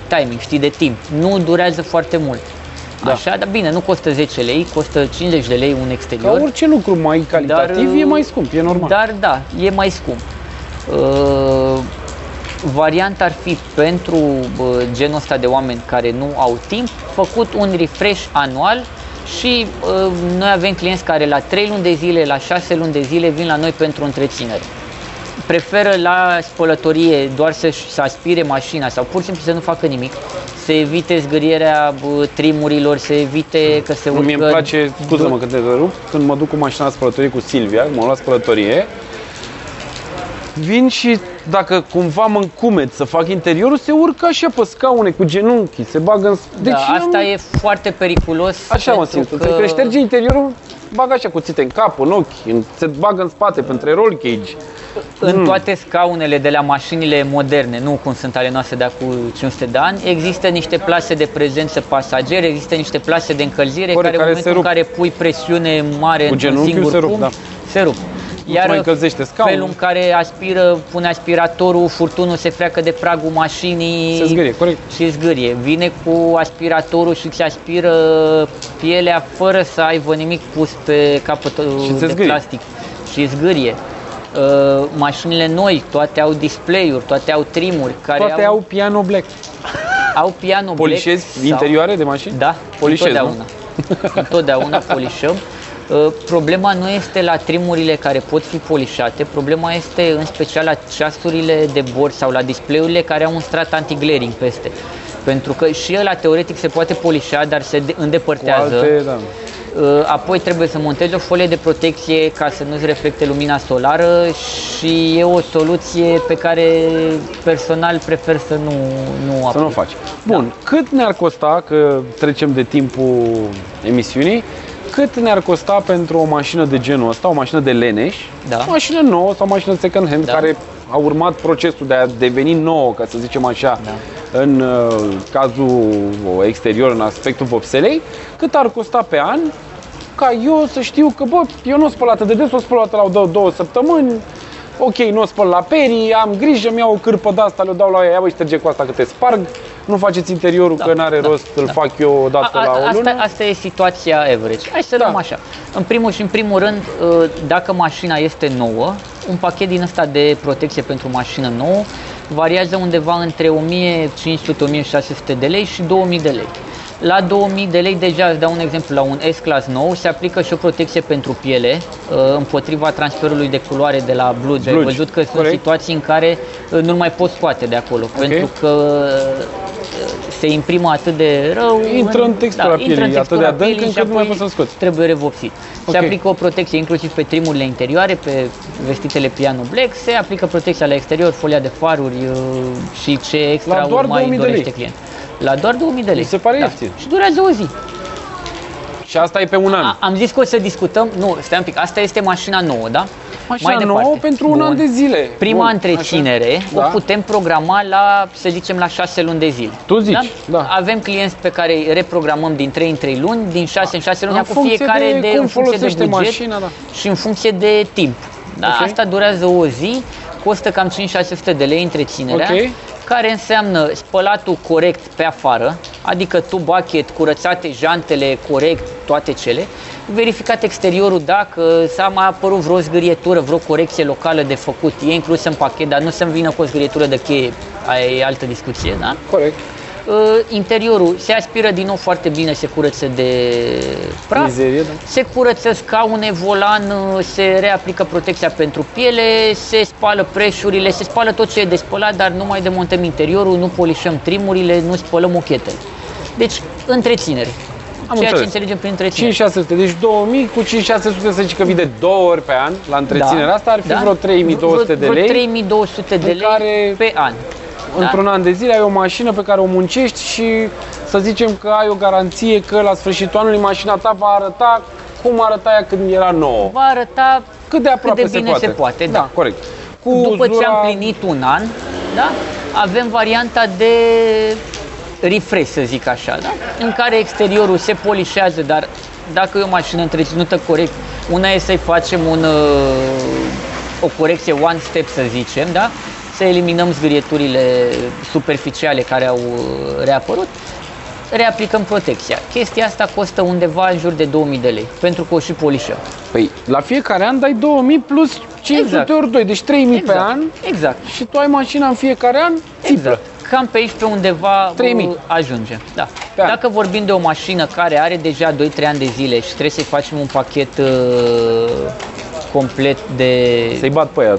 timing, știi, de timp. Nu durează foarte mult. Da. Așa, dar bine, nu costă 10 lei, costă 50 de lei un Ca exterior. orice lucru mai calitativ e mai scump, e normal. Dar da, e mai scump. Uh, varianta ar fi pentru uh, genul ăsta de oameni care nu au timp, făcut un refresh anual și uh, noi avem clienți care la 3 luni de zile, la 6 luni de zile vin la noi pentru întreținere. Preferă la spălătorie doar să, să aspire mașina sau pur și simplu să nu facă nimic, să evite zgârierea bă, trimurilor, să evite că se urcă... Mie îmi place, scuză-mă că te rup, când mă duc cu mașina la spălătorie cu Silvia, mă luat spălătorie, vin și dacă cumva mă încumet să fac interiorul, se urcă așa pe scaune cu genunchii, se bagă în... Deci da, asta am- e foarte periculos. Așa mă pentru simt, că... că șterge interiorul, bagă așa cuțite în cap, în ochi, în, se bagă în spate, între roll cage. În Mm. toate scaunele de la mașinile moderne, nu cum sunt ale noastre de acum 500 de ani, există niște plase de prezență pasageri, există niște plase de încălzire Corect, care, în care se momentul în rup. care pui presiune mare Cu într-un genunchiul singur se rup, punct, da. se rup. Nu mai încălzește scaunul. felul în care aspiră, pune aspiratorul, furtunul se freacă de pragul mașinii Se zgârie, corect. și zgârie. Vine cu aspiratorul și îți aspiră pielea fără să aibă nimic pus pe capătul Și se de zgârie. plastic și zgârie. Uh, mașinile noi, toate au display-uri, toate au trimuri, care Toate au piano black. au piano Polișezi black sau- interioare de mașini? Da, Polișezi, nu? întotdeauna. întotdeauna polișăm. Uh, Problema nu este la trimurile care pot fi polișate, problema este în special la ceasurile de bord sau la display-urile care au un strat anti-glaring peste. Pentru că și ăla teoretic se poate polișa, dar se de- Cu îndepărtează. alte, da. Uh, Apoi trebuie să montezi o folie de protecție ca să nu-ți reflecte lumina solară și e o soluție pe care personal prefer să nu, nu Să aplic. nu o faci. Bun, cât ne-ar costa, că trecem de timpul emisiunii, cât ne-ar costa pentru o mașină de genul ăsta, o mașină de leneș, Da. o mașină nouă sau o mașină second hand, Da. care a urmat procesul de a deveni nouă, ca să zicem așa, Da. în uh, cazul exterior, în aspectul vopselei, cât ar costa pe an ca eu să știu că, bă, eu nu o spăl atât de des, o spăl o dată la două, două săptămâni, ok, nu o spăl la perii, am grijă, mi-au o cârpă de asta, le dau la ea, ia băi, șterge cu asta că te sparg, nu faceți interiorul Da, că n-are da, rost, îl da. fac eu o dată A- a- la o lună. asta, asta e situația average. Hai să Da. luăm așa. În primul și în primul rând, uh, dacă mașina este nouă, un pachet din ăsta de protecție pentru mașină nouă variază undeva între 1500-1600 de lei și 2000 de lei. La 2000 de lei, deja îți dau un exemplu, la un S-Class nou se aplică și o protecție pentru piele uh, împotriva transferului de culoare de la blugi. Ai Blugi, văzut că sunt corect. situații în care uh, nu-l mai poți scoate de acolo, pentru că uh, se imprimă atât de rău. Intră în textura da, intră pielii, în atât de textura adânc pielii încât și nu mai apoi poți să scoți. Trebuie revopsit. Ok. Se aplică o protecție inclusiv pe trimurile interioare, pe vestitele piano black, se aplică protecția la exterior, folia de faruri uh, și ce extra La doar mai 2000 de dorește lei. client. La doar 2000 de lei. Mi se pare da. ieftin. Și durează o zi. Și asta e pe un an. A, am zis că o să discutăm, nu, stai un pic, asta este mașina nouă, da? Mașina Mai nouă departe. pentru un Bun. an de zile. Prima Bun, întreținere așa. o Da. putem programa la, să zicem, la 6 luni de zile. Tu zici, da. Avem clienți pe care îi reprogramăm din 3 în 3 luni, din 6 în 6 luni, În cu funcție fiecare de de, cum în funcție de folosește buget mașina, da. și în funcție de timp. Da? Ok. Asta durează o zi, costă cam 5-600 de lei întreținerea, Ok. care înseamnă spălatul corect pe afară, adică tu bachet, curățate jantele corect, toate cele, verificat exteriorul dacă s-a mai apărut vreo zgârietură, vreo corecție locală de făcut, e inclus în pachet, dar nu să-mi vină cu o zgârietură de cheie, aia e altă discuție, da? Corect. Uh, Interiorul se aspiră din nou foarte bine, se curăță de praf, Mizerie, da. se curăță scaune, volan, uh, se reaplică protecția pentru piele, se spală preșurile, se spală tot ce e de spălat, dar nu mai demontăm interiorul, nu polișăm trimurile, nu spălăm ochetele. Deci, întreținere. Am Ceea ce înțeles. înțelegem prin întreținere. 5600, deci 2000 cu 5600 să zici că vii de două ori pe an la întreținerea asta, ar fi vreo 3200 de Da. Vreo lei. 3200 de în lei care- pe an. Da? Într-un an de zile ai o mașină pe care o muncești și să zicem că ai o garanție că la sfârșitul anului mașina ta va arăta cum arăta ea când era nouă. Va arăta Cât de aproape cât de bine se poate. se poate. da. corect. Cu După ce uzura- am plinit un an, da, avem varianta de refresh, să zic așa, da? în care exteriorul se polișează, dar dacă e o mașină întreținută corect, una e să-i facem un, uh, o corecție one step, să zicem, da? Să eliminăm zgârieturile superficiale care au uh, reapărut, reaplicăm protecția. Chestia asta costă undeva în jur de 2000 de lei, pentru că o și polișăm. Păi, la fiecare an dai 2000 plus 500 Exact. ori 2, deci 3000 pe Exact. an Exact. și tu ai mașina în fiecare an, țiplă. Exact. Cam pe aici, pe undeva 3000. uh, ajunge. Da. Pe an. Dacă vorbim de o mașină care are deja 2-3 ani de zile și trebuie să-i facem un pachet uh, complet de Să-i bat pe ea.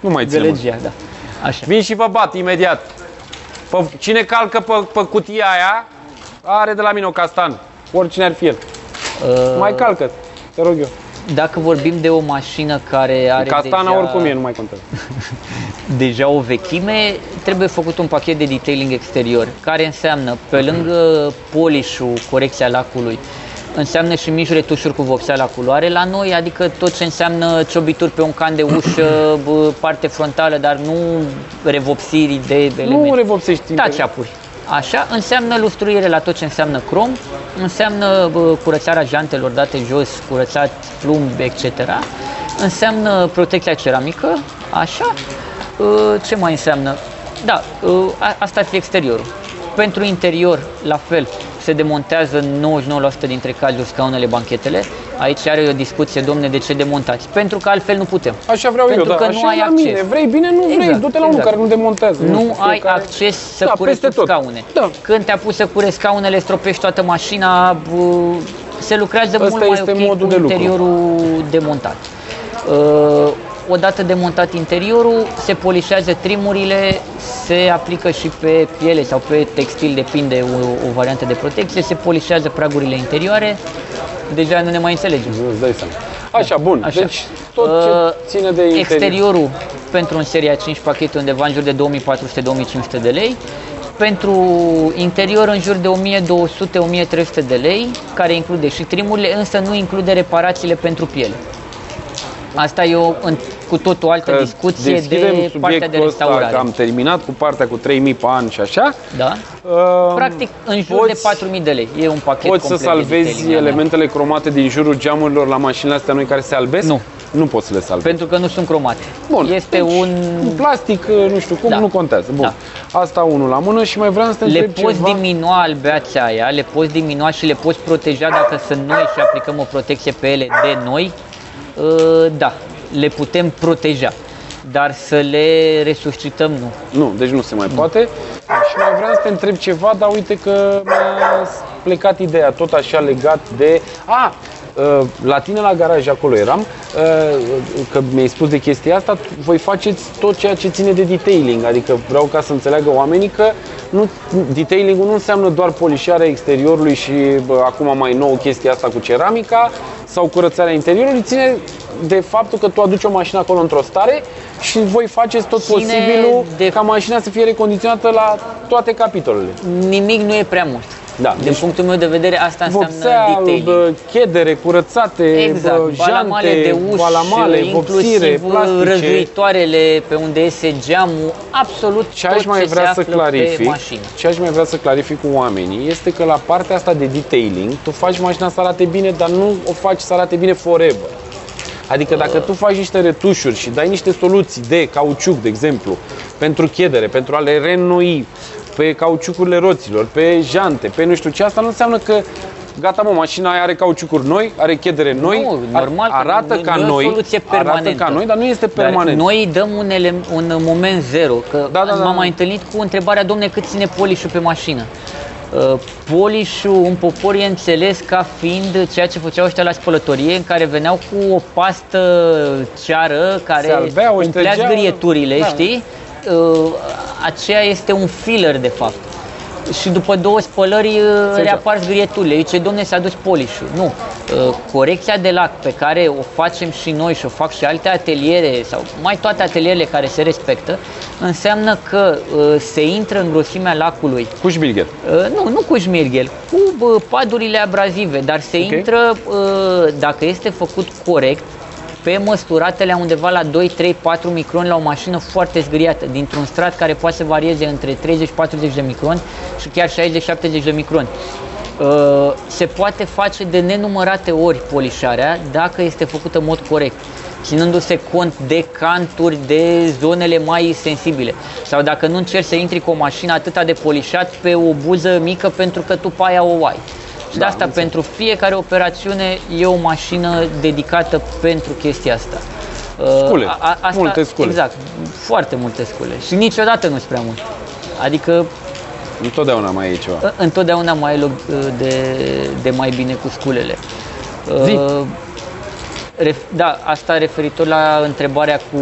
Nu mai ține. mă. gălăgia, da. Așa. Vin și vă bat imediat. Pe, cine calcă pe, pe cutia aia, are de la mine o castan. Oricine ar fi el. Uh, Mai calcă te rog eu. Dacă vorbim de o mașină care are Castana deja, oricum e, nu mai contează. deja o vechime, trebuie făcut un pachet de detailing exterior, care înseamnă, pe lângă polișul, corecția lacului, înseamnă și mici retușuri cu vopsea la culoare la noi, adică tot ce înseamnă ciobituri pe un can de ușă, bă, parte frontală, dar nu revopsiri de elemente. Nu revopsești. Da, ceapuri. Așa, înseamnă lustruire la tot ce înseamnă crom, înseamnă bă, curățarea jantelor date jos, curățat plumb, etc. Înseamnă protecția ceramică, așa. Uh, Ce mai înseamnă? Da, uh, a- asta ar fi exteriorul. Pentru interior, la fel, se demontează în 99% dintre cazuri scaunele, banchetele. Aici are o discuție, domne, de ce demontați? Pentru că altfel nu putem. Așa vreau Pentru eu, că dar nu așa ai e la acces. mine. Vrei bine, nu vrei. Exact, Du-te la unul exact. care nu demontează. Nu știu, ai care- acces să Da, cureți peste tot. scaune. Da. Când te apuci să cureți scaunele, stropești toată mașina, bă, se lucrează Ăsta mult mai este ok modul cu de lucru. interiorul demontat. Uh, odată demontat interiorul, se polișează trimurile, se aplică și pe piele sau pe textil, depinde o, o variantă de protecție, se polișează pragurile interioare. Deja nu ne mai înțelegem. Nu, Îți dai seama. Așa, bun. Așa. Deci tot ce Uh, ține de interior. Exteriorul pentru un seria 5 pachete undeva în jur de 2400-2500 de lei. Pentru interior în jur de 1200-1300 de lei, care include și trimurile, însă nu include reparațiile pentru piele. Asta e o în, cu tot o altă Că discuție deschidem de partea de subiectul ăsta, restaurare. că am terminat cu partea cu 3000 pe an și așa. Da? Uh, Practic în jur poți- de 4000 de lei. E un pachet Poți să complet de salvezi detailing, da. elementele cromate din jurul geamurilor la mașinile astea noi care se albesc? Nu. Nu poți să le salvezi. Pentru că nu sunt cromate. Bun. Este deci, un... un plastic, nu știu cum, Da. nu contează. Bun. Da. Asta unul la mână și mai vreau să te Le întreb poți ceva. diminua albeația aia, le poți diminua și le poți proteja dacă sunt noi și aplicăm o protecție pe ele de noi. Uh, Da, le putem proteja. Dar să le resuscităm, nu. Nu, deci nu se mai poate. Și mai vreau să te întreb ceva, dar uite că mi-a plecat ideea tot așa legat de... A, uh, la tine la garaj acolo eram, uh, că mi-ai spus de chestia asta, tu- voi faceți tot ceea ce ține de detailing, adică vreau ca să înțeleagă oamenii că nu, detailing-ul nu înseamnă doar polișarea exteriorului și bă, acum mai nou chestia asta cu ceramica sau curățarea interiorului, ține de faptul că tu aduci o mașină acolo într-o stare și voi faceți tot Ține posibilul de- ca mașina să fie recondiționată la toate capitolele. Nimic nu e prea mult. Da, Din deci punctul meu de vedere, asta înseamnă vopsea, detailing. bă, chedere curățate, Exact, bă, balamale jante, de uși, balamale, vopsire, inclusiv uh, plastice. răzuitoarele pe unde iese geamul, absolut Ce tot aș mai ce vrea se să află clarific, pe mașină. ce aș mai vrea să clarific cu oamenii este că la partea asta de detailing, tu faci mașina să arate bine, dar nu o faci să arate bine forever. Adică dacă tu faci niște retușuri și dai niște soluții de cauciuc, de exemplu, pentru chedere, pentru a le reînnoi pe cauciucurile roților, pe jante, pe nu știu ce, asta nu înseamnă că gata mă, mașina aia are cauciucuri noi, are chedere noi, Nu, ar- normal că arată nu- ca nu e o noi, soluție arată permanentă. ca noi, dar nu este Dar permanent. noi îi dăm un, ele- un moment zero, că Da, da, da. m-am mai întâlnit cu întrebarea, domne, cât ține polișul pe mașină? Uh, Polișul în popor e înțeles ca fiind ceea ce făceau ăștia la spălătorie, în care veneau cu o pastă ceară care Se albeau, își umplea trăgeau. zgârieturile, Da. știi? Uh, Aceea este un filler, de fapt. Și după două spălări uh, Se reapar zgrieturile. Îi zice, domne, s-a dus polișul. Nu. Uh, Corecția de lac pe care o facem și noi și o fac și alte ateliere sau mai toate atelierele care se respectă, înseamnă că uh, se intră în grosimea lacului Cu șbilgher. Uh, nu, nu cu șmirghel, cu uh, padurile abrazive, dar se Ok. intră, uh, dacă este făcut corect, pe măsuratele undeva la 2, 3, 4 microni la o mașină foarte zgâriată, dintr-un strat care poate să varieze între 30-40 de microni și chiar 60-70 de microni. Uh, Se poate face de nenumărate ori polișarea dacă este făcută în mod corect ținându-se cont de canturi, de zonele mai sensibile. Sau dacă nu încerci să intri cu o mașină atâta de polișat pe o buză mică pentru că tu pe aia o ai. Și de Da, asta, înțeleg. pentru fiecare operațiune, e o mașină dedicată pentru chestia asta. Uh, Scule, multe scule. Exact, foarte multe scule. Și niciodată nu-s prea mult. Adică Întotdeauna mai e ceva. Ă, Întotdeauna mai e loc uh, de, de mai bine cu sculele. Zi. Uh, ref- Da, asta referitor la întrebarea cu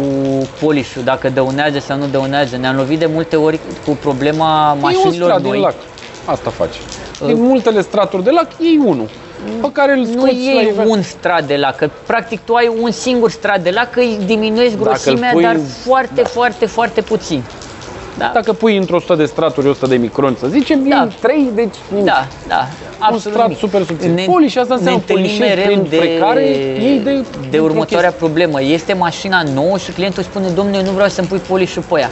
polișul, dacă dăunează sau nu dăunează. Ne-am lovit de multe ori cu problema E un mașinilor strat noi. din lac. Asta faci. Din multele straturi de lac, iei unul. Pe care îl Nu scoți la e nivel. un strat de lac, că practic tu ai un singur strat de lac, că îi diminuezi Dacă îl grosimea, pui dar în- foarte, da. foarte, foarte puțin. Da, Dacă pui într-o 100 de straturi 100 de microni, să zicem, Da. da. 3, deci nimic. Da, da, absolut strat nimic. super subțire. Ne, Poli și asta înseamnă ne întâlnim polișezi mereu prin de, frecare, ei de- de dintr-o următoarea chestie. problemă. Este mașina nouă și clientul spune, domnule, eu nu vreau să-mi pui polișul pe ea.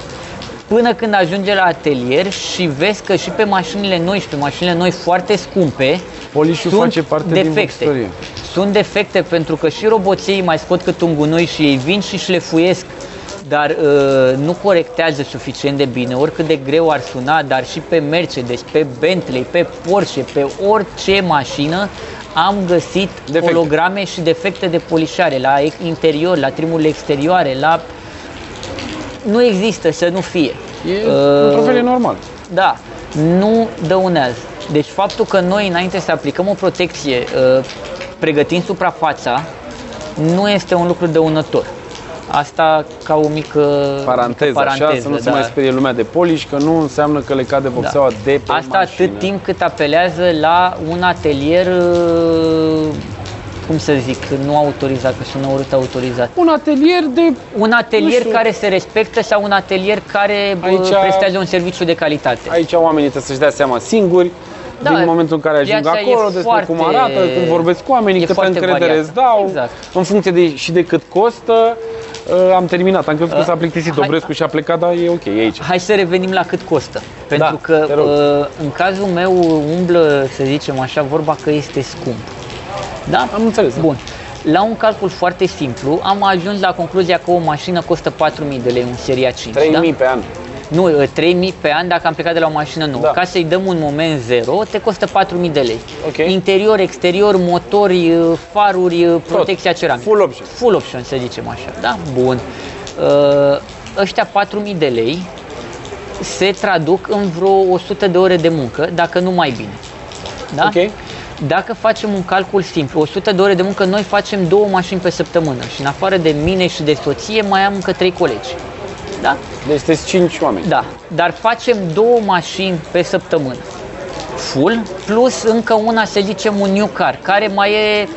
Până când ajunge la atelier și vezi că și pe mașinile noi și pe mașinile noi foarte scumpe, Polișul sunt face parte din defecte. istorie. Sunt defecte pentru că și roboței mai scot cât un gunoi și ei vin și șlefuiesc dar uh, nu corectează suficient de bine, oricât de greu ar suna, dar și pe Mercedes, pe Bentley, pe Porsche, pe orice mașină, am găsit Defecte. holograme și defecte de polișare la ex- interior, la trimurile exterioare, la... Nu există să nu fie. E, Uh, într-un fel e normal. da, nu dăunează. Deci faptul că noi înainte să aplicăm o protecție uh, pregătind suprafața nu este un lucru dăunător. Asta ca o mică Paranteză, mică așa, să nu se da. mai sperie lumea de poliș, că nu înseamnă că le cade vopseaua de pe Asta mașină. atât timp cât apelează la un atelier, uh, cum să zic, nu autorizat, că sună urât autorizat. Un atelier de... Un atelier știu. care se respectă sau un atelier care bă, Aici- prestează un serviciu de calitate. Aici oamenii trebuie să-și dea seama singuri, Da, din momentul în care ajung viața e acolo, despre foarte- cum arată, cum vorbesc cu oamenii, e câtă foarte încredere variată. îți dau, Exact. în funcție de, și de cât costă. Uh, am terminat, am crezut că Uh, s-a plictisit hai- Dobrescu și a plecat, dar e ok, e aici. Hai să revenim la cât costă. Pentru Da, că te rog. uh, în cazul meu umblă, să zicem așa, vorba că este scump. Da? Am înțeles. Bun. La un calcul foarte simplu, am ajuns la concluzia că o mașină costă 4.000 de lei în seria 5. 3000 da? pe an. Nu, uh, 3.000 pe an dacă am plecat de la o mașină nouă. Da. Ca să-i dăm un moment zero, te costă 4.000 de lei. Ok. Interior, exterior, motori, uh, faruri, uh, protecția ceramică. Full option. Full option, să zicem așa. Da? Bun. Uh, ăștia 4.000 de lei se traduc în vreo 100 de ore de muncă, dacă nu mai bine. Da? Ok. Dacă facem un calcul simplu, 100 de ore de muncă, noi facem două mașini pe săptămână și în afară de mine și de soție mai am încă trei colegi. Da? Deci sunteți 5 oameni. Da, dar facem două mașini pe săptămână. Full, plus încă una, să zicem, un new car, care mai e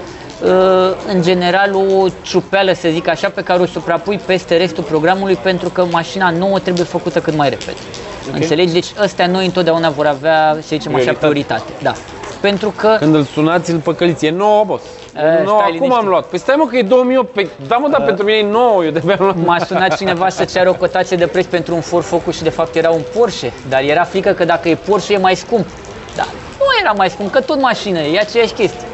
uh, în general o ciupeală, să zic așa, pe care o suprapui peste restul programului pentru că mașina nouă trebuie făcută cât mai repede. Înțelegi? Deci ăstea noi întotdeauna vor avea, să zicem așa, Prioritate. prioritate. Da. Pentru că Când îl sunați, îl păcăliți. E nouă, boss. E, E nouă, stai acum liniștit. am luat. Păi stai mă că e 2008. Păi, da mă, dar pentru mine e nouă. Eu de-abia am luat. M-a sunat cineva să ceară o cotație de preț pentru un Ford Focus și de fapt era un Porsche, dar era frică că dacă e Porsche e mai scump. Da, nu era mai scump, că tot mașină e, e aceeași chestie.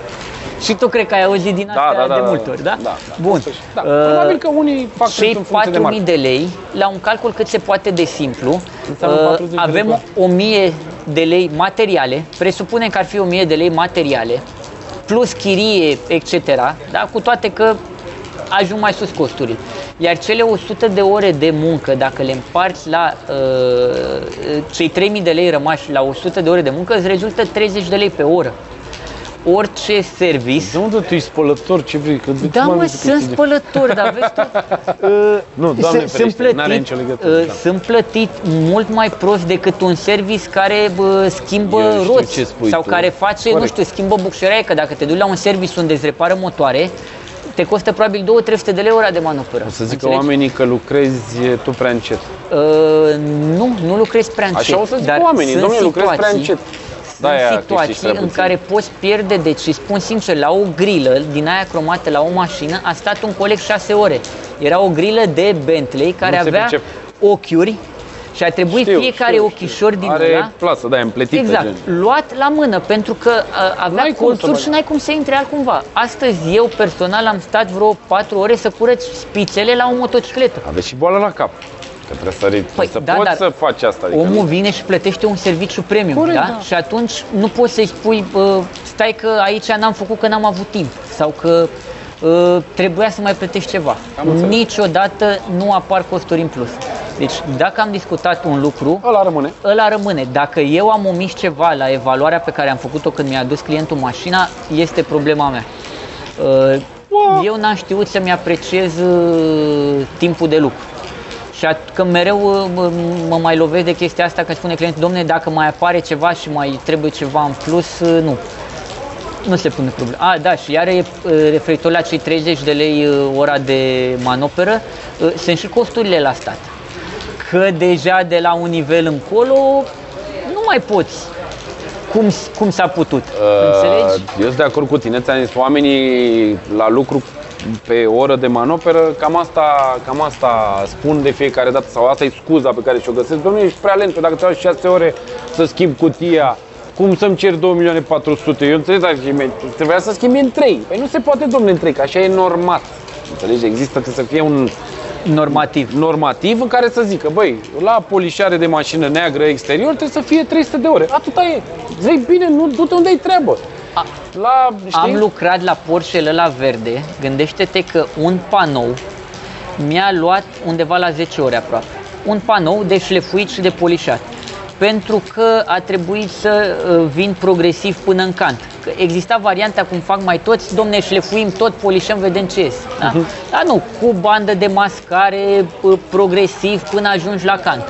Și tu cred că ai auzit din Da, astea da, da, de da, multe da. ori, da? Da, da, Bun. în sfârșit, da. Uh, Probabil că unii fac cei în funcție de 4.000 marcă. de lei, la un calcul cât se poate de simplu, Înseamnă uh, 40 de lei avem pe 1000 de lei materiale, presupunem că ar fi 1000 de lei materiale, plus chirie, etc., da? cu toate că ajung mai sus costurile. Iar cele 100 de ore de muncă, dacă le împarți la uh, cei 3000 de lei rămași la 100 de ore de muncă, îți rezultă 30 de lei pe oră. Orice service De unde tu ești spălător? Ce vrei? Că de da, cum ai mă, văzut sunt chestii de- spălători, dar vezi tu, uh, Nu, Doamne sunt- sunt ferește, n-are plătit, nicio legătură, uh, da. sunt plătit mult mai prost decât un service care bă, schimbă Eu știu roți ce spui sau tu. care face, nu Corect. știu, schimbă bucșăraie, că dacă te duci la un service unde îți repară motoare, te costă probabil 2-300 de lei ora de manoperă. O să zică Înțelegi? oamenii că lucrezi tu prea încet. Uh, nu, nu lucrezi prea încet. Așa o să zică dar oamenii, sunt domnule, lucrezi prea situații- încet. Sunt Da, aia câștigi situații prea în puțin. care poți pierde, deci îi spun sincer, la o grilă din aia cromată la o mașină a stat un coleg 6 ore. Era o grilă de Bentley care Nu se avea pricep. ochiuri și a trebuit Știu, fiecare știu, ochișor din Are ăla plasă, da, împletită. Exact, gen. luat la mână pentru că uh, avea N-ai cum să colțuri bagi. și n-ai cum să intre altcumva. Astăzi eu personal am stat vreo 4 ore să curăț spițele la o motocicletă. Aveți și boală la cap. Că trebuie să, ri- Păi, să da, poți dar să faci asta. Adică Omul nu- vine și plătește un serviciu premium, Corect, da? da. Și atunci nu poți să-i spui, uh, stai că aici n-am făcut că n-am avut timp sau că uh, trebuia să mai plătești ceva. Am înțeles. Niciodată nu apar costuri în plus. Deci dacă am discutat un lucru, Ăla rămâne. ăla rămâne. Dacă eu am omis ceva la evaluarea pe care am făcut-o când mi-a adus clientul mașina, este problema mea. Uh, Eu n-am știut să-mi apreciez uh, timpul de lucru. Și at- că mereu uh, mă- mă mai lovesc de chestia asta când spune clientul, domne, dacă mai apare ceva și mai trebuie ceva în plus, uh, nu. Nu se pune problema. A, da, și iar e uh, referitor la cei 30 de lei uh, ora de manoperă, uh, sunt și costurile la stat. Că deja de la un nivel încolo nu mai poți cum, cum s-a putut. Înțelegi? Uh, Eu sunt de acord cu tine, ți-am zis, oamenii la lucru pe oră de manoperă, cam asta, cam asta spun de fiecare dată, sau asta e scuza pe care și-o găsesc. Domnule, ești prea lent, că dacă te 6 ore să schimb cutia, cum să-mi cer 2 milioane 400? Eu înțeleg dacă schimbi- trebuia să schimbi în 3. Păi nu se poate, domnule, în 3, că așa e normat. Înțelegi? Există, trebuie să fie un Normativ. normativ în care să zică, băi, la polișare de mașină neagră exterior trebuie să fie 300 de ore. Atâta e. Zic bine, nu du-te unde ai treabă. A- La, știi? Am lucrat la Porsche ăla verde, gândește-te că un panou mi-a luat undeva la 10 ore aproape. Un panou de șlefuit și de polișat. Pentru că a trebuit să uh, vin progresiv până în cant. Că exista varianta cum fac mai toți, domne, șlefuim tot, polișăm, vedem ce ies. Da? Dar nu, cu bandă de mascare uh, progresiv până ajungi la cant.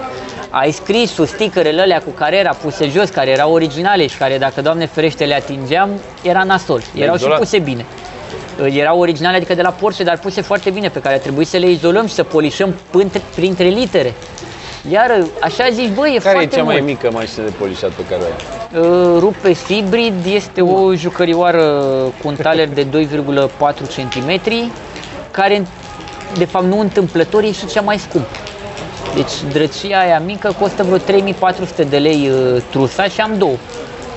Ai scris sus stickerele alea cu care era puse jos, care erau originale și care, dacă Doamne ferește, le atingeam, era nasol. Erau și izolat. puse bine. Uh, Erau originale, adică de la Porsche, dar puse foarte bine, pe care a trebuit să le izolăm și să polișăm printre, printre litere. Iar uh, așa zici, băi, e Care e foarte cea mai mult. mică mașină de polișat pe care o ai? Uh, Rupes Hybrid este o jucărioară cu un taler de 2,4 cm, care de fapt nu întâmplător e și cea mai scumpă. Deci drăcia aia mică costă vreo 3400 de lei uh, trusa și am două.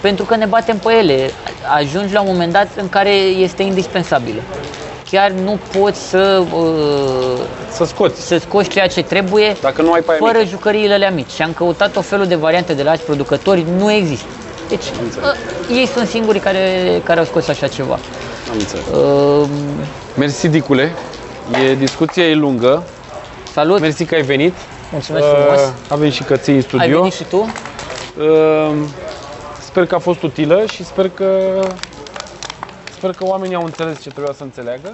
Pentru că ne batem pe ele. Ajungi la un moment dat în care este indispensabilă. Chiar nu poți să, uh, Să scoți. să scoți ceea ce trebuie Dacă nu ai pe aia fără mică. jucăriile alea mici. Și am căutat o felul de variante de la alți producători, nu există. Deci, uh, ei sunt singurii care, care au scos așa ceva. Am înțeles. Uh, Mersi, Dicule. E, discuția e lungă. salut! Mersi că ai venit. Mulțumesc frumos! Uh, avem și căței în Ai studio. venit și tu? Uh, sper că a fost utilă și sper că sper că oamenii au înțeles ce trebuia să înțeleagă